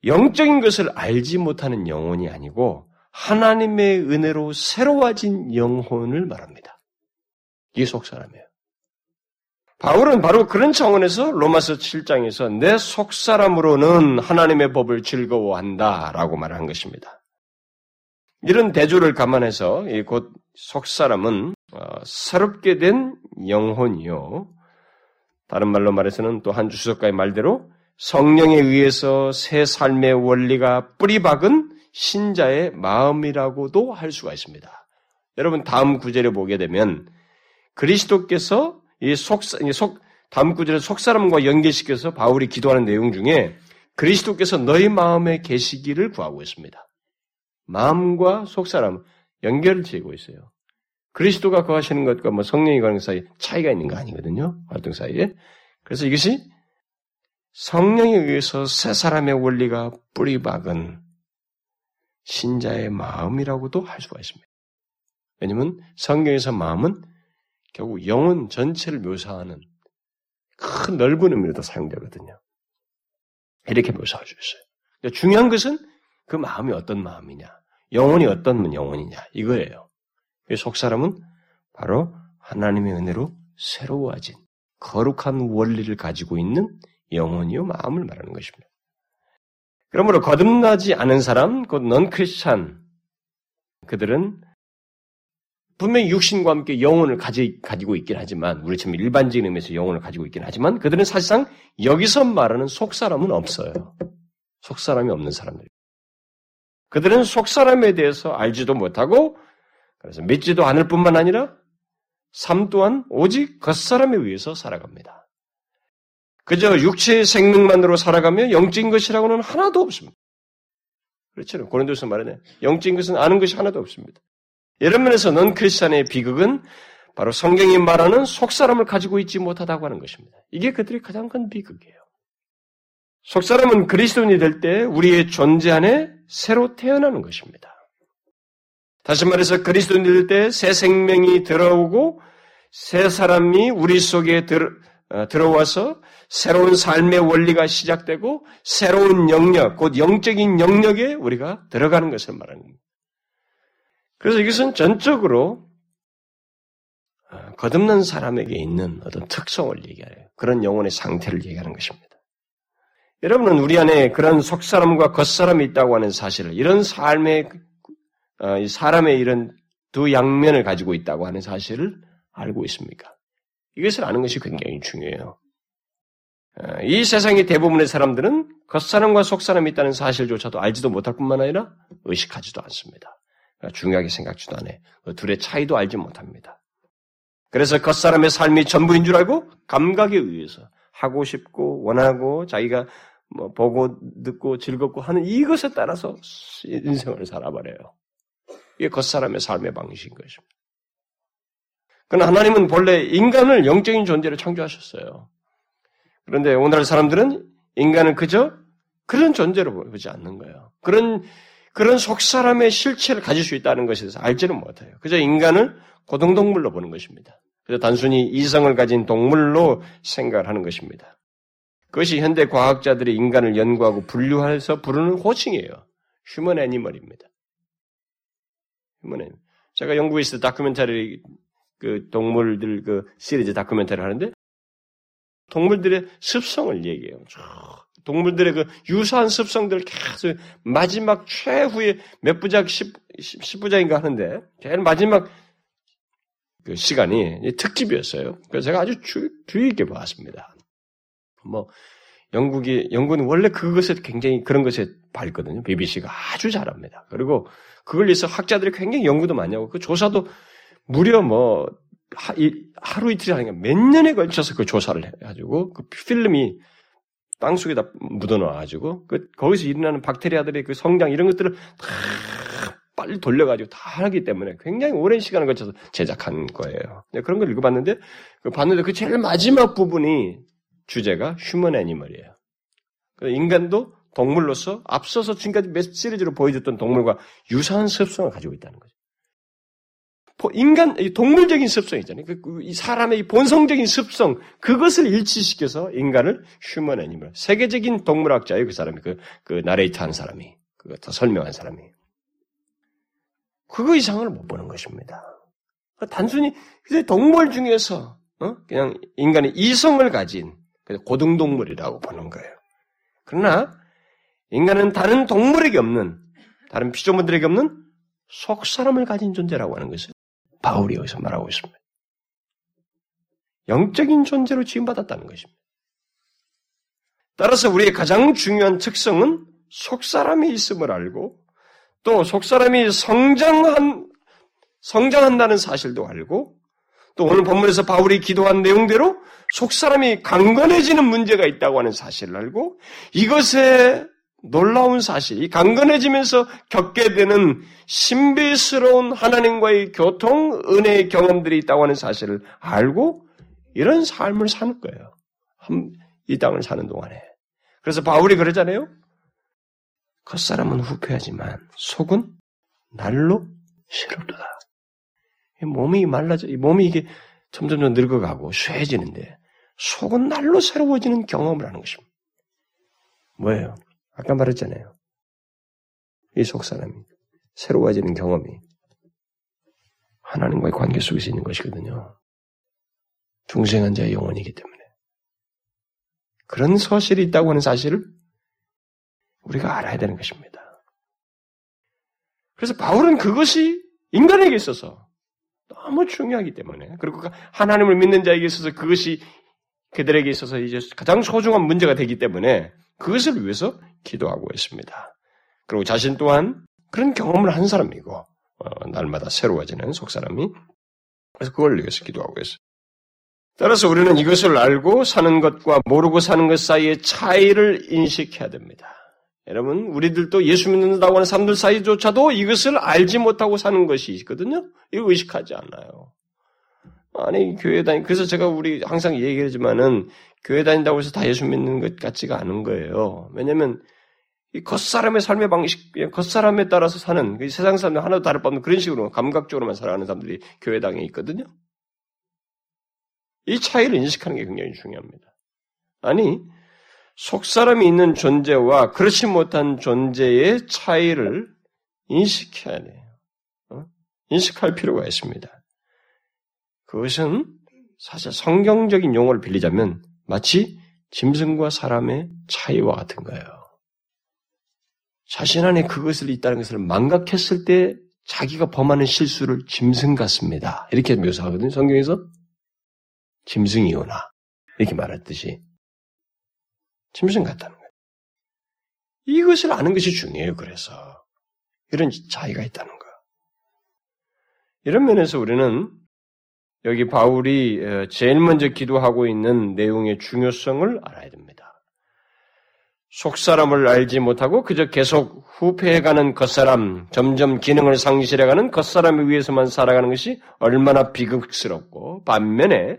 영적인 것을 알지 못하는 영혼이 아니고 하나님의 은혜로 새로워진 영혼을 말합니다. 이게 속 사람이에요. 바울은 바로 그런 차원에서 로마서 7장에서 내 속사람으로는 하나님의 법을 즐거워한다 라고 말한 것입니다. 이런 대조를 감안해서 곧 속사람은 어, 새롭게 된 영혼이요. 다른 말로 말해서는 또 한 주석가의 말대로 성령에 의해서 새 삶의 원리가 뿌리박은 신자의 마음이라고도 할 수가 있습니다. 여러분 다음 구절에 보게 되면 그리스도께서 이 속, 속, 다음 구절에 속사람과 연계시켜서 바울이 기도하는 내용 중에 그리스도께서 너희 마음에 계시기를 구하고 있습니다. 마음과 속사람 연결을 지고 있어요. 그리스도가 거하시는 것과 뭐 성령이 거하는 것 사이 차이가 있는 거 아니거든요. 활동 사이에. 그래서 이것이 성령에 의해서 새 사람의 원리가 뿌리박은 신자의 마음이라고도 할 수가 있습니다. 왜냐하면 성경에서 마음은 결국 영혼 전체를 묘사하는 큰 넓은 의미로도 사용되거든요. 이렇게 묘사할 수 있어요. 중요한 것은 그 마음이 어떤 마음이냐, 영혼이 어떤 영혼이냐 이거예요. 속 사람은 바로 하나님의 은혜로 새로워진 거룩한 원리를 가지고 있는 영혼이요 마음을 말하는 것입니다. 그러므로 거듭나지 않은 사람, 곧 넌 크리스찬 그들은 분명히 육신과 함께 영혼을 가지, 가지고 있긴 하지만, 우리처럼 일반적인 의미에서 영혼을 가지고 있긴 하지만, 그들은 사실상 여기서 말하는 속사람은 없어요. 속사람이 없는 사람들. 그들은 속사람에 대해서 알지도 못하고, 그래서 믿지도 않을 뿐만 아니라, 삶 또한 오직 겉사람에 의해서 살아갑니다. 그저 육체의 생명만으로 살아가며 영적인 것이라고는 하나도 없습니다. 그렇죠. 고린도서 말하네. 영적인 것은 아는 것이 하나도 없습니다. 이런 면에서 넌 크리스찬의 비극은 바로 성경이 말하는 속사람을 가지고 있지 못하다고 하는 것입니다. 이게 그들의 가장 큰 비극이에요. 속사람은 그리스도인이 될 때 우리의 존재 안에 새로 태어나는 것입니다. 다시 말해서 그리스도인이 될 때 새 생명이 들어오고 새 사람이 우리 속에 들어, 어, 들어와서 새로운 삶의 원리가 시작되고 새로운 영역, 곧 영적인 영역에 우리가 들어가는 것을 말하는 겁니다. 그래서 이것은 전적으로 어, 거듭난 사람에게 있는 어떤 특성을 얘기하요 그런 영혼의 상태를 얘기하는 것입니다. 여러분은 우리 안에 그런 속사람과 겉사람이 있다고 하는 사실을, 이런 삶의, 어, 사람의 이런 두 양면을 가지고 있다고 하는 사실을 알고 있습니까? 이것을 아는 것이 굉장히 중요해요. 어, 이 세상의 대부분의 사람들은 겉사람과 속사람이 있다는 사실조차도 알지도 못할 뿐만 아니라 의식하지도 않습니다. 중요하게 생각지도 않아요. 그 둘의 차이도 알지 못합니다. 그래서 겉사람의 삶이 전부인 줄 알고 감각에 의해서 하고 싶고 원하고 자기가 뭐 보고 듣고 즐겁고 하는 이것에 따라서 인생을 살아버려요. 이게 겉사람의 삶의 방식인 것입니다. 그러나 하나님은 본래 인간을 영적인 존재로 창조하셨어요. 그런데 오늘 사람들은 인간을 그저 그런 존재로 보지 않는 거예요. 그런 그런 속사람의 실체를 가질 수 있다는 것에 대해서 알지는 못해요. 그저 인간을 고등동물로 보는 것입니다. 그래서 단순히 이성을 가진 동물로 생각을 하는 것입니다. 그것이 현대 과학자들이 인간을 연구하고 분류해서 부르는 호칭이에요. human animal입니다. human animal. 제가 있을 때 다큐멘터리 그 동물들 그 시리즈 다큐멘터리 하는데 동물들의 습성을 얘기해요. 동물들의 그 유사한 습성들을 계속 마지막 최후의 몇 부작, 10, 10 부작인가 하는데, 제일 마지막 그 시간이 특집이었어요. 그래서 제가 아주 주, 주의 있게 봤습니다. 뭐, 영국이, 영국은 원래 그것에 굉장히 그런 것에 밝거든요. BBC가 아주 잘합니다. 그리고 그걸 위해서 학자들이 굉장히 연구도 많이 하고, 그 조사도 무려 뭐, 하, 루 이틀이 아니라 몇 년에 걸쳐서 그 조사를 해가지고, 그 필름이 땅 속에다 묻어놔가지고 그 거기서 일어나는 박테리아들의 그 성장 이런 것들을 다 빨리 돌려가지고 다 하기 때문에 굉장히 오랜 시간을 거쳐서 제작한 거예요. 그런 걸 읽어봤는데 그 봤는데 그 제일 마지막 부분이 주제가 human animal이에요. 인간도 동물로서 앞서서 지금까지 몇 시리즈로 보여줬던 동물과 유사한 습성을 가지고 있다는 거죠. 인간, 동물적인 습성 이잖아요. 그, 그, 이 사람의 본성적인 습성, 그것을 일치시켜서 인간을 human animal, 세계적인 동물학자예요, 그 사람이. 그, 그 narrate 한 사람이. 그거 다 설명한 사람이. 그거 이상을 못 보는 것입니다. 단순히 동물 중에서 어? 그냥 인간의 이성을 가진 고등동물이라고 보는 거예요. 그러나 인간은 다른 동물에게 없는 다른 피조물들에게 없는 속 사람을 가진 존재라고 하는 것을 바울이 여기서 말하고 있습니다. 영적인 존재로 지음받았다는 것입니다. 따라서 우리의 가장 중요한 특성은 속사람이 있음을 알고 또 속사람이 성장한, 성장한다는 사실도 알고 또 오늘 본문에서 바울이 기도한 내용대로 속사람이 강건해지는 문제가 있다고 하는 사실을 알고 이것에 놀라운 사실, 이 강건해지면서 겪게 되는 신비스러운 하나님과의 교통, 은혜의 경험들이 있다고 하는 사실을 알고 이런 삶을 사는 거예요. 이 땅을 사는 동안에. 그래서 바울이 그러잖아요. 겉사람은 후패하지만 속은 날로 새롭도다. 몸이 말라져, 몸이 이게 점점점 늙어가고 쇠해지는데 속은 날로 새로워지는 경험을 하는 것입니다. 뭐예요? 아까 말했잖아요. 이 속사람이 새로워지는 경험이 하나님과의 관계 속에서 있는 것이거든요. 중생한 자의 영혼이기 때문에. 그런 서실이 있다고 하는 사실을 우리가 알아야 되는 것입니다. 그래서 바울은 그것이 인간에게 있어서 너무 중요하기 때문에 그리고 그 하나님을 믿는 자에게 있어서 그것이 그들에게 있어서 이제 가장 소중한 문제가 되기 때문에 그것을 위해서 기도하고 있습니다. 그리고 자신 또한 그런 경험을 한 사람이고 어, 날마다 새로워지는 속사람이 그래서 그걸 위해서 기도하고 있어요. 따라서 우리는 이것을 알고 사는 것과 모르고 사는 것 사이의 차이를 인식해야 됩니다. 여러분, 우리들도 예수 믿는다고 하는 사람들 사이조차도 이것을 알지 못하고 사는 것이 있거든요? 이걸 의식하지 않아요. 아니, 교회 다니, 그래서 제가 우리 항상 얘기하지만은 교회 다닌다고 해서 다 예수 믿는 것 같지가 않은 거예요. 왜냐면, 이 겉사람의 삶의 방식, 겉사람에 따라서 사는, 세상 사람들 하나도 다를 바 없는 그런 식으로 감각적으로만 살아가는 사람들이 교회당에 있거든요? 이 차이를 인식하는 게 굉장히 중요합니다. 아니, 속사람이 있는 존재와 그렇지 못한 존재의 차이를 인식해야 돼요. 어? 인식할 필요가 있습니다. 그것은 사실 성경적인 용어를 빌리자면 마치 짐승과 사람의 차이와 같은 거예요. 자신 안에 그것을 있다는 것을 망각했을 때 자기가 범하는 실수를 짐승 같습니다. 이렇게 묘사하거든요. 성경에서 짐승이오나 이렇게 말했듯이 짐승 같다는 거예요. 이것을 아는 것이 중요해요. 그래서 이런 차이가 있다는 거. 이런 면에서 우리는 여기 바울이 어, 제일 먼저 기도하고 있는 내용의 중요성을 알아야 됩니다. 속사람을 알지 못하고 그저 계속 후패해가는 겉사람, 점점 기능을 상실해가는 겉사람에 위해서만 살아가는 것이 얼마나 비극스럽고 반면에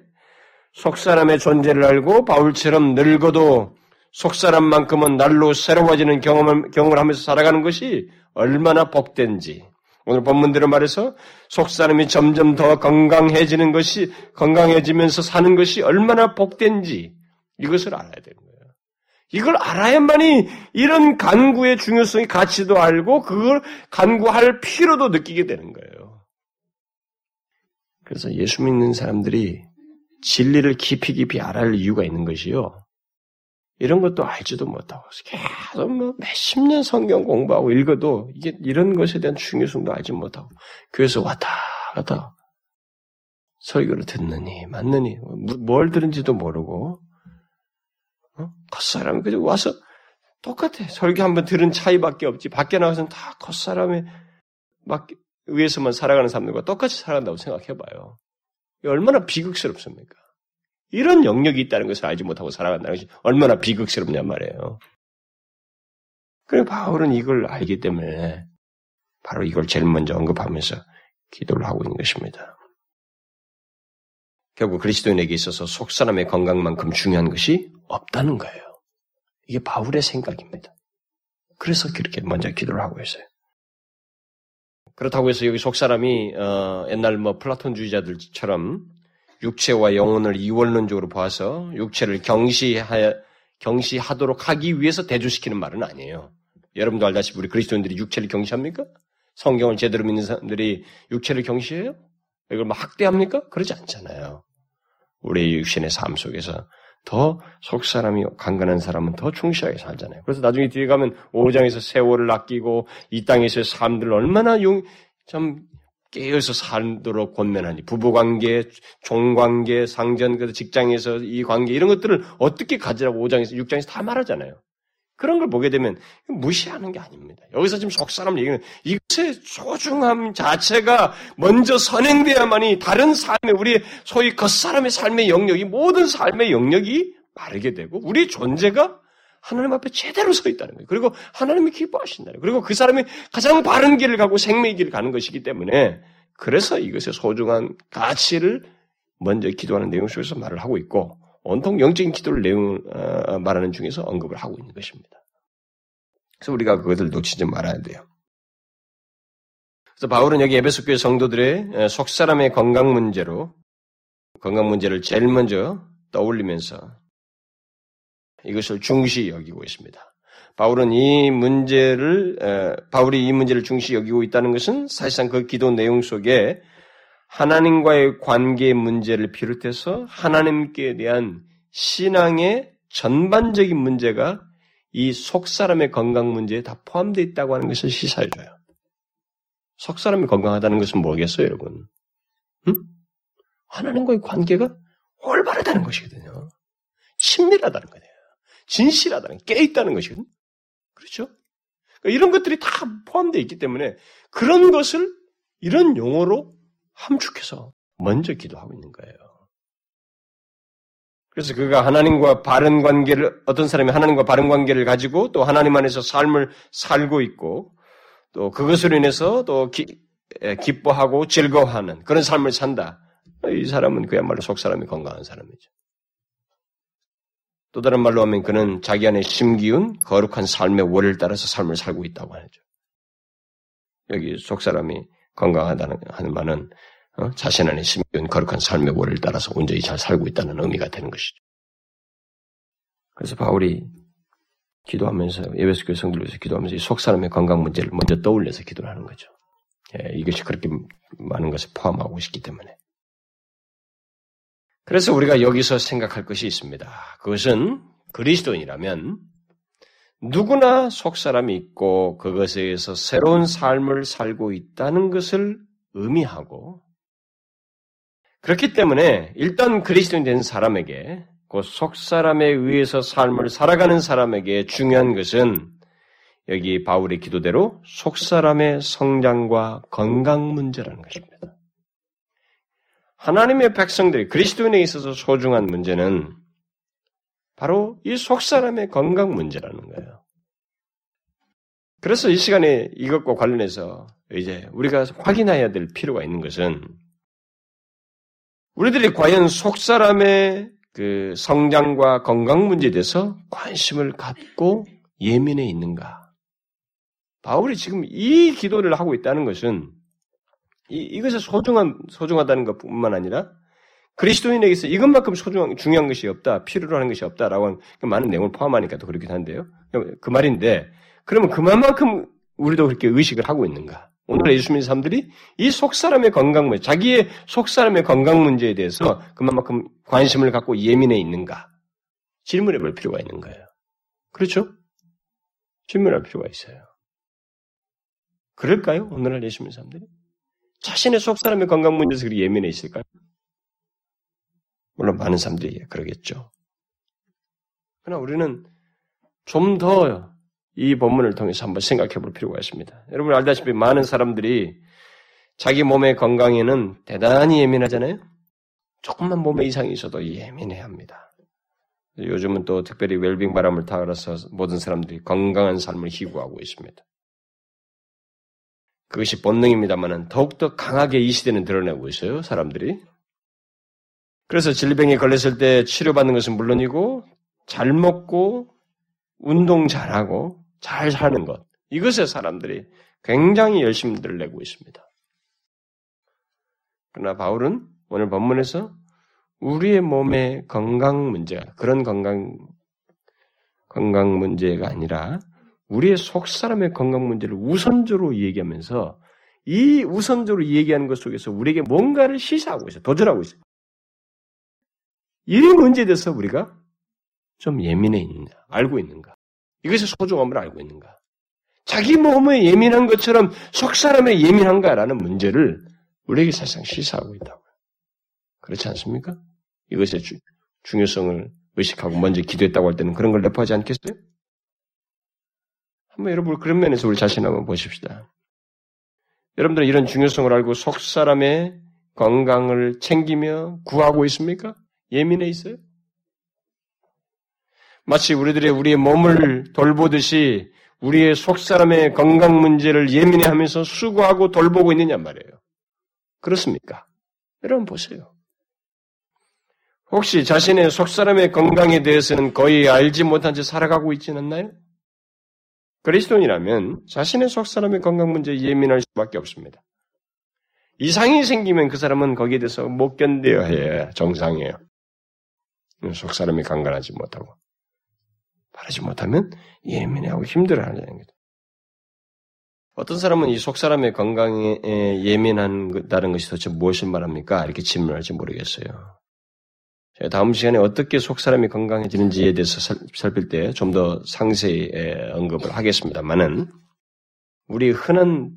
속사람의 존재를 알고 바울처럼 늙어도 속사람만큼은 날로 새로워지는 경험을, 경험을 하면서 살아가는 것이 얼마나 복된지. 오늘 본문대로 말해서 속사람이 점점 더 건강해지는 것이, 건강해지면서 사는 것이 얼마나 복된지 이것을 알아야 되는 거예요. 이걸 알아야만이 이런 간구의 중요성이 가치도 알고 그걸 간구할 필요도 느끼게 되는 거예요. 그래서 예수 믿는 사람들이 진리를 깊이 깊이 알아야 할 이유가 있는 것이요. 이런 것도 알지도 못하고 계속 뭐 몇십 년 성경 공부하고 읽어도 이게 이런 것에 대한 중요성도 알지 못하고 교회에서 왔다 갔다 설교를 듣느니 맞느니 뭘 들은지도 모르고 어? 겉사람 그저 와서 똑같아 설교 한번 들은 차이밖에 없지 밖에 나가서는 다 겉사람의 막 위에서만 살아가는 사람들과 똑같이 살아간다고 생각해봐요. 얼마나 비극스럽습니까? 이런 영역이 있다는 것을 알지 못하고 살아간다는 것이 얼마나 비극스럽냔 말이에요. 그래 바울은 이걸 알기 때문에 바로 이걸 제일 먼저 언급하면서 기도를 하고 있는 것입니다. 결국 그리스도인에게 있어서 속사람의 건강만큼 중요한 것이 없다는 거예요. 이게 바울의 생각입니다. 그래서 그렇게 먼저 기도를 하고 있어요. 그렇다고 해서 여기 속사람이 어, 옛날 뭐 플라톤주의자들처럼 육체와 영혼을 이원론적으로 봐서 육체를 경시하, 경시하도록 하기 위해서 대조시키는 말은 아니에요. 여러분도 알다시피 우리 그리스도인들이 육체를 경시합니까? 성경을 제대로 믿는 사람들이 육체를 경시해요? 이걸 막 학대합니까? 그러지 않잖아요. 우리 육신의 삶 속에서 더 속사람이 강간한 사람은 더 충실하게 살잖아요. 그래서 나중에 뒤에 가면 5장에서 세월을 아끼고 이 땅에서의 삶들을 얼마나 용, 참 깨어서 살도록 권면하니 부부관계, 종관계, 상전, 그 직장에서 이 관계 이런 것들을 어떻게 가지라고 5장에서 6장에서 다 말하잖아요. 그런 걸 보게 되면 무시하는 게 아닙니다. 여기서 지금 속 사람 얘기는 이것의 소중함 자체가 먼저 선행돼야만이 다른 삶의 우리 소위 겉 사람의 삶의 영역이 모든 삶의 영역이 마르게 되고 우리 존재가 하나님 앞에 제대로 서 있다는 거예요. 그리고 하나님이 기뻐하신다는 거예요. 그리고 그 사람이 가장 바른 길을 가고 생명의 길을 가는 것이기 때문에 그래서 이것의 소중한 가치를 먼저 기도하는 내용 속에서 말을 하고 있고 온통 영적인 기도를 내용 어, 말하는 중에서 언급을 하고 있는 것입니다. 그래서 우리가 그것을 놓치지 말아야 돼요. 그래서 바울은 여기 에베소 교회 성도들의 속 사람의 건강 문제로 건강 문제를 제일 먼저 떠올리면서 이것을 중시 여기고 있습니다. 바울은 이 문제를 바울이 이 문제를 중시 여기고 있다는 것은 사실상 그 기도 내용 속에 하나님과의 관계 문제를 비롯해서 하나님께 대한 신앙의 전반적인 문제가 이 속 사람의 건강 문제에 다 포함되어 있다고 하는 것을 시사해줘요. 석 사람이 건강하다는 것은 뭐겠어요, 여러분? 응? 하나님과의 관계가 올바르다는 것이거든요. 친밀하다는 거예요. 진실하다는, 깨있다는 것이거든요. 그렇죠? 그러니까 이런 것들이 다 포함되어 있기 때문에 그런 것을 이런 용어로 함축해서 먼저 기도하고 있는 거예요. 그래서 그가 하나님과 바른 관계를, 어떤 사람이 하나님과 바른 관계를 가지고 또 하나님 안에서 삶을 살고 있고 또 그것으로 인해서 또 기, 기뻐하고 즐거워하는 그런 삶을 산다. 이 사람은 그야말로 속 사람이 건강한 사람이죠. 또 다른 말로 하면 그는 자기 안에 심기운 거룩한 삶의 원을 따라서 삶을 살고 있다고 하죠. 여기 속 사람이 건강하다는 하는 말은 어? 자신 안에 심기운 거룩한 삶의 원을 따라서 온전히 잘 살고 있다는 의미가 되는 것이죠. 그래서 바울이 기도하면서 예배스 교회 성들에서 기도하면서 속 사람의 건강 문제를 먼저 떠올려서 기도를 하는 거죠. 예, 이것이 그렇게 많은 것을 포함하고 있기 때문에. 그래서 우리가 여기서 생각할 것이 있습니다. 그것은 그리스도인이라면 누구나 속 사람이 있고 그것에 의해서 새로운 삶을 살고 있다는 것을 의미하고 그렇기 때문에 일단 그리스도인 된 사람에게 곧속 사람에 의해서 삶을 살아가는 사람에게 중요한 것은 여기 바울의 기도대로 속 사람의 성장과 건강 문제라는 것입니다. 하나님의 백성들이 그리스도인에 있어서 소중한 문제는 바로 이 속 사람의 건강 문제라는 거예요. 그래서 이 시간에 이것과 관련해서 이제 우리가 확인해야 될 필요가 있는 것은 우리들이 과연 속 사람의 그 성장과 건강 문제에 대해서 관심을 갖고 예민해 있는가? 바울이 지금 이 기도를 하고 있다는 것은 이, 이것에 소중한, 소중하다는 것 뿐만 아니라 그리스도인에게서 이것만큼 소중한, 중요한 것이 없다, 필요로 하는 것이 없다라고 하는 그 많은 내용을 포함하니까 또 그렇긴 한데요. 그 말인데, 그러면 그만큼 우리도 그렇게 의식을 하고 있는가? 오늘 예수 믿는 사람들이 이 속사람의 건강 문제, 자기의 속사람의 건강 문제에 대해서 그만큼 관심을 갖고 예민해 있는가? 질문해 볼 필요가 있는 거예요. 그렇죠? 질문할 필요가 있어요. 그럴까요? 오늘날 예수 믿는 사람들이? 자신의 속 사람의 건강 문제에서 그렇게 예민해 있을까요? 물론 많은 사람들이 그러겠죠. 그러나 우리는 좀 더 이 본문을 통해서 한번 생각해 볼 필요가 있습니다. 여러분 알다시피 많은 사람들이 자기 몸의 건강에는 대단히 예민하잖아요? 조금만 몸에 이상이 있어도 예민해 합니다. 요즘은 또 특별히 웰빙 바람을 타서 모든 사람들이 건강한 삶을 희구하고 있습니다. 그것이 본능입니다만은 더욱더 강하게 이 시대는 드러내고 있어요, 사람들이. 그래서 질병에 걸렸을 때 치료받는 것은 물론이고, 잘 먹고, 운동 잘하고, 잘 사는 것. 이것에 사람들이 굉장히 열심히들 내고 있습니다. 그러나 바울은 오늘 본문에서 우리의 몸의 건강 문제, 그런 건강, 건강 문제가 아니라 우리의 속 사람의 건강 문제를 우선적으로 얘기하면서 이 우선적으로 얘기하는 것 속에서 우리에게 뭔가를 시사하고 있어요. 도전하고 있어요. 이 문제에 대해서 우리가 좀 예민해 있는가, 알고 있는가. 이것의 소중함을 알고 있는가? 자기 몸에 예민한 것처럼 속 사람에 예민한가라는 문제를 우리에게 사실상 시사하고 있다고요. 그렇지 않습니까? 이것의 주, 중요성을 의식하고 먼저 기도했다고 할 때는 그런 걸 내포하지 않겠어요? 한번 여러분 그런 면에서 우리 자신 한번 보십시다. 여러분들은 이런 중요성을 알고 속 사람의 건강을 챙기며 구하고 있습니까? 예민해 있어요? 마치 우리들의 우리의 몸을 돌보듯이 우리의 속 사람의 건강 문제를 예민해 하면서 수고하고 돌보고 있느냐 말이에요. 그렇습니까? 여러분 보세요. 혹시 자신의 속 사람의 건강에 대해서는 거의 알지 못한 채 살아가고 있지는 않나요? 그리스도인이라면 자신의 속사람의 건강 문제에 예민할 수밖에 없습니다. 이상이 생기면 그 사람은 거기에 대해서 못 견뎌야 해. 정상이에요. 속사람이 강간하지 못하고. 바르지 못하면 예민해하고 힘들어하는 거죠. 어떤 사람은 이 속사람의 건강에 예민한다는 것이 도대체 무엇을 말합니까? 이렇게 질문할지 모르겠어요. 다음 시간에 어떻게 속 사람이 건강해지는지에 대해서 살필 때 좀 더 상세히 언급을 하겠습니다만은 우리 흔한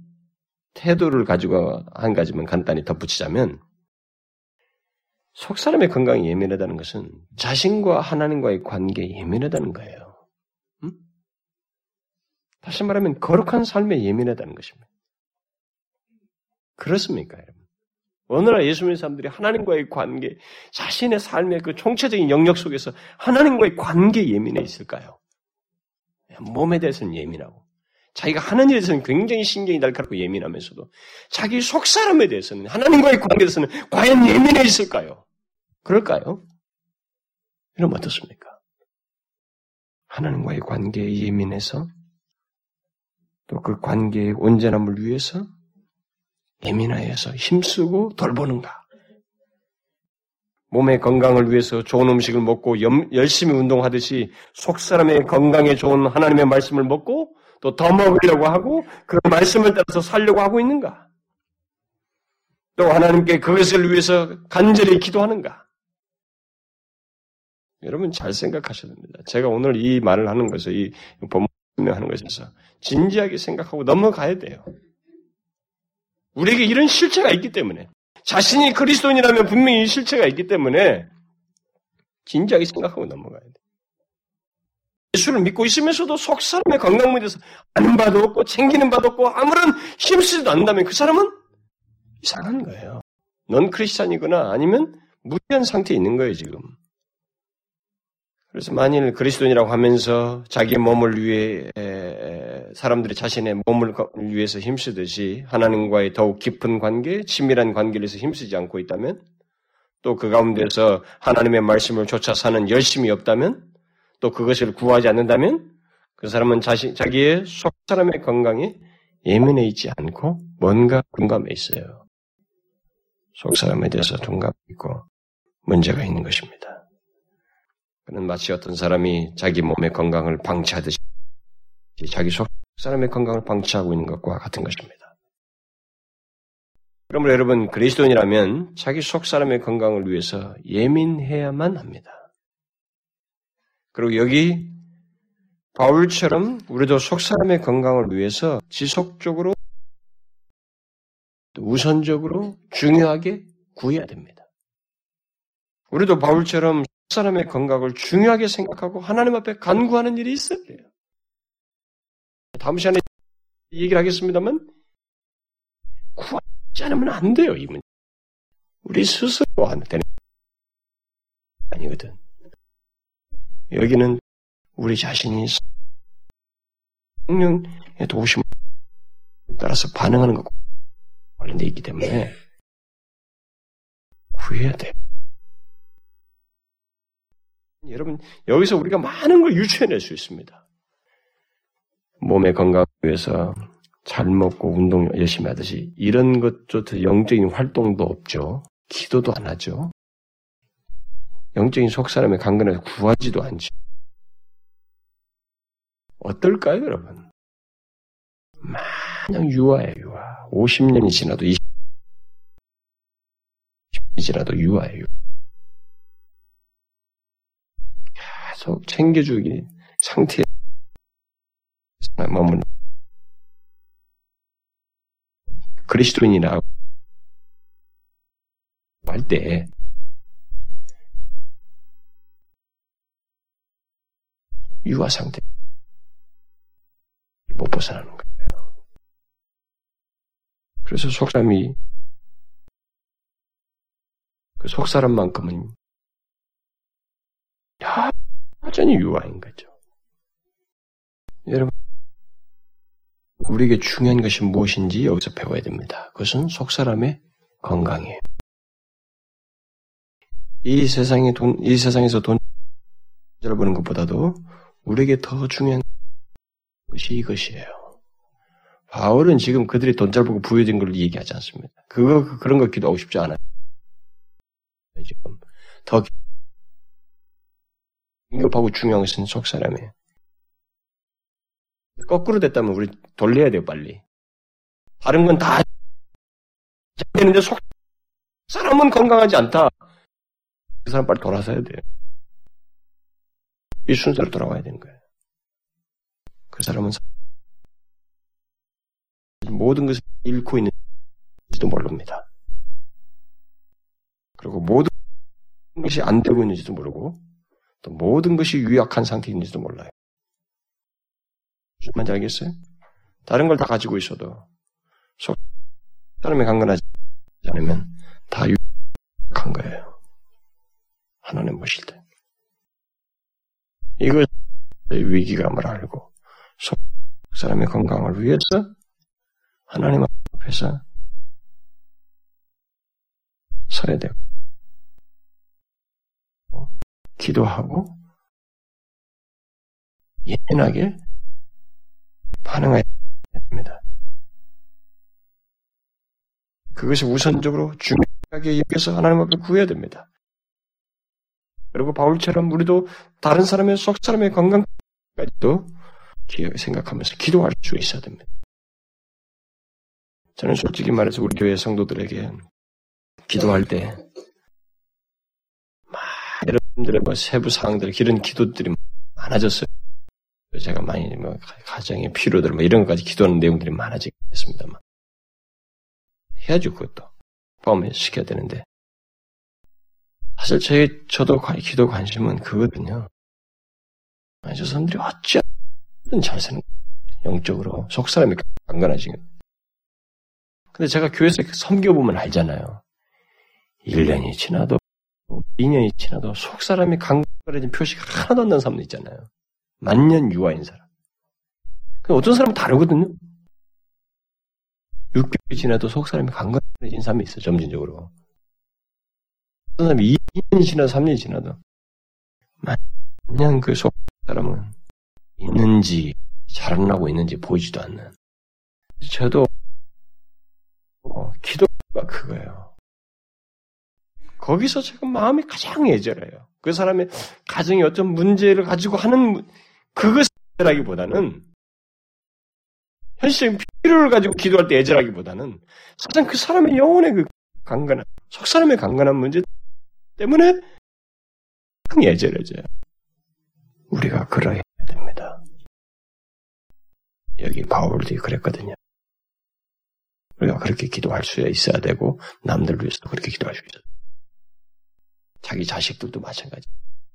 태도를 가지고 한 가지만 간단히 덧붙이자면 속 사람의 건강이 예민하다는 것은 자신과 하나님과의 관계에 예민하다는 거예요. 음? 다시 말하면 거룩한 삶에 예민하다는 것입니다. 그렇습니까, 여러분? 오늘날 예수 님는 사람들이 하나님과의 관계, 자신의 삶의 그 총체적인 영역 속에서 하나님과의 관계에 예민해 있을까요? 몸에 대해서는 예민하고, 자기가 하는 일에 대해서는 굉장히 신경이 날카롭고 예민하면서도, 자기 속 사람에 대해서는, 하나님과의 관계에 대해서는 과연 예민해 있을까요? 그럴까요? 이러면 어떻습니까? 하나님과의 관계에 예민해서, 또 그 관계의 온전함을 위해서 예민하여서 힘쓰고 돌보는가? 몸의 건강을 위해서 좋은 음식을 먹고 염, 열심히 운동하듯이 속 사람의 건강에 좋은 하나님의 말씀을 먹고 또 더 먹으려고 하고 그 말씀을 따라서 살려고 하고 있는가? 또 하나님께 그것을 위해서 간절히 기도하는가? 여러분 잘 생각하셔야 됩니다. 제가 오늘 이 말을 하는 것을 이 본문을 하는 것에서 진지하게 생각하고 넘어가야 돼요. 우리에게 이런 실체가 있기 때문에 자신이 그리스도인이라면 분명히 이 실체가 있기 때문에 진지하게 생각하고 넘어가야 돼. 예수를 믿고 있으면서도 속 사람의 건강 문제에서 아는 바도 없고 챙기는 바도 없고 아무런 힘쓰지도 않는다면 그 사람은 이상한 거예요. 넌 크리스찬이거나 아니면 무리한 상태에 있는 거예요, 지금. 그래서 만일 그리스도인이라고 하면서 자기 몸을 위해 사람들이 자신의 몸을 위해서 힘쓰듯이 하나님과의 더욱 깊은 관계, 친밀한 관계를 위해서 힘쓰지 않고 있다면 또 그 가운데서 하나님의 말씀을 쫓아 사는 열심이 없다면 또 그것을 구하지 않는다면 그 사람은 자신, 자기의 속 사람의 건강에 예민해 있지 않고 뭔가 둔감해 있어요. 속 사람에 대해서 둔감해 있고 문제가 있는 것입니다. 그는 마치 어떤 사람이 자기 몸의 건강을 방치하듯이 자기 속 사람의 건강을 방치하고 있는 것과 같은 것입니다. 그러므로 여러분 그리스도인이라면 자기 속 사람의 건강을 위해서 예민해야만 합니다. 그리고 여기 바울처럼 우리도 속 사람의 건강을 위해서 지속적으로 우선적으로 중요하게 구해야 됩니다. 우리도 바울처럼 사람의 건강을 중요하게 생각하고 하나님 앞에 간구하는 일이 있어야 돼요. 다음 시간에 얘기를 하겠습니다만 구하지 않으면 안 돼요, 이 문제. 우리 스스로 하는 되는 아니거든. 여기는 우리 자신이 성령의 도우심을 따라서 반응하는 것과 관련되어 있기 때문에 구해야 돼요. 여러분, 여기서 우리가 많은 걸 유추해낼 수 있습니다. 몸의 건강 을 위해서 잘 먹고 운동 열심히 하듯이 이런 것조차 영적인 활동도 없죠. 기도도 안 하죠. 영적인 속사람의 강건해서 구하지도 않죠. 어떨까요, 여러분? 마냥 유아예요, 유아. 50년이 지나도 20년이 지나도 유아예요. 계속 챙겨주기 상태에 머문 그리스도인이라고 할 때 유아 상태 못 벗어나는 거예요. 그래서 속사람이 그 속사람만큼은 여전히 유아인 거죠. 여러분, 우리에게 중요한 것이 무엇인지 여기서 배워야 됩니다. 그것은 속 사람의 건강이에요. 이 세상에 돈, 이 세상에서 돈을 버는 것보다도 우리에게 더 중요한 것이 이것이에요. 바울은 지금 그들이 돈잘 벌고 부여진 걸 얘기하지 않습니다. 그거, 그런 거 기도하고 싶지 않아요. 지금 더 긴급하고 중요한 것은 속 사람이에요. 거꾸로 됐다면 우리 돌려야 돼요, 빨리. 다른 건 다 되는데 속 사람은 건강하지 않다. 그 사람 빨리 돌아서야 돼요. 이 순서로 돌아와야 되는 거예요. 그 사람은 모든 것을 잃고 있는지도 모릅니다. 그리고 모든 것이 안 되고 있는지도 모르고 또 모든 것이 유약한 상태인지도 몰라요. 무슨 말인지 알겠어요? 다른 걸 다 가지고 있어도 속 사람이 강건하지 않으면 다 유약한 거예요. 하나님 보실 때. 이것 위기감을 알고 속 사람의 건강을 위해서 하나님 앞에서 서야 되고 기도하고 예민하게 반응해야 됩니다. 그것이 우선적으로 중요하게 여겨서 하나님 앞에 구해야 됩니다. 그리고 바울처럼 우리도 다른 사람의 속 사람의 건강까지도 생각하면서 기도할 수 있어야 됩니다. 저는 솔직히 말해서 우리 교회 성도들에게 기도할 때, 막 여러분들의 뭐 세부 사항들, 이런 기도들이 많아졌어요. 제가 많이 뭐 가정의 필요들 뭐 이런 것까지 기도하는 내용들이 많아지겠습니다만 해야죠 그것도 포함해 시켜야 되는데 사실 제 저도 기도 관심은 그거든요. 아니, 저 사람들이 어찌든 잘 사는 영적으로 속 사람이 강건하지. 근데 제가 교회에서 섬겨보면 알잖아요. 1년이 지나도 2년이 지나도 속 사람이 강건해진 표시가 하나도 안 나는 사람도 있잖아요. 만년 유아인 사람. 어떤 사람은 다르거든요. 6개월이 지나도 속 사람이 강건해진 사람이 있어, 점진적으로. 어떤 사람이 2년 지나도 3년 지나도. 만년 그 속 사람은 있는지, 자라나고 있는지 보이지도 않는. 저도, 어, 기도가 그거예요. 거기서 지금 마음이 가장 예절해요. 그 사람의 가정이 어떤 문제를 가지고 하는 그것이라기보다는 현실적인 필요를 가지고 기도할 때 애절하기보다는 사실 그 사람의 영혼의 그 강건한 속 사람의 강건한 문제 때문에 큰 예절해져요. 우리가 그러해야 됩니다. 여기 바울도 그랬거든요. 우리가 그렇게 기도할 수 있어야 되고 남들 위해서도 그렇게 기도할 수 있어요. 자기 자식들도 마찬가지.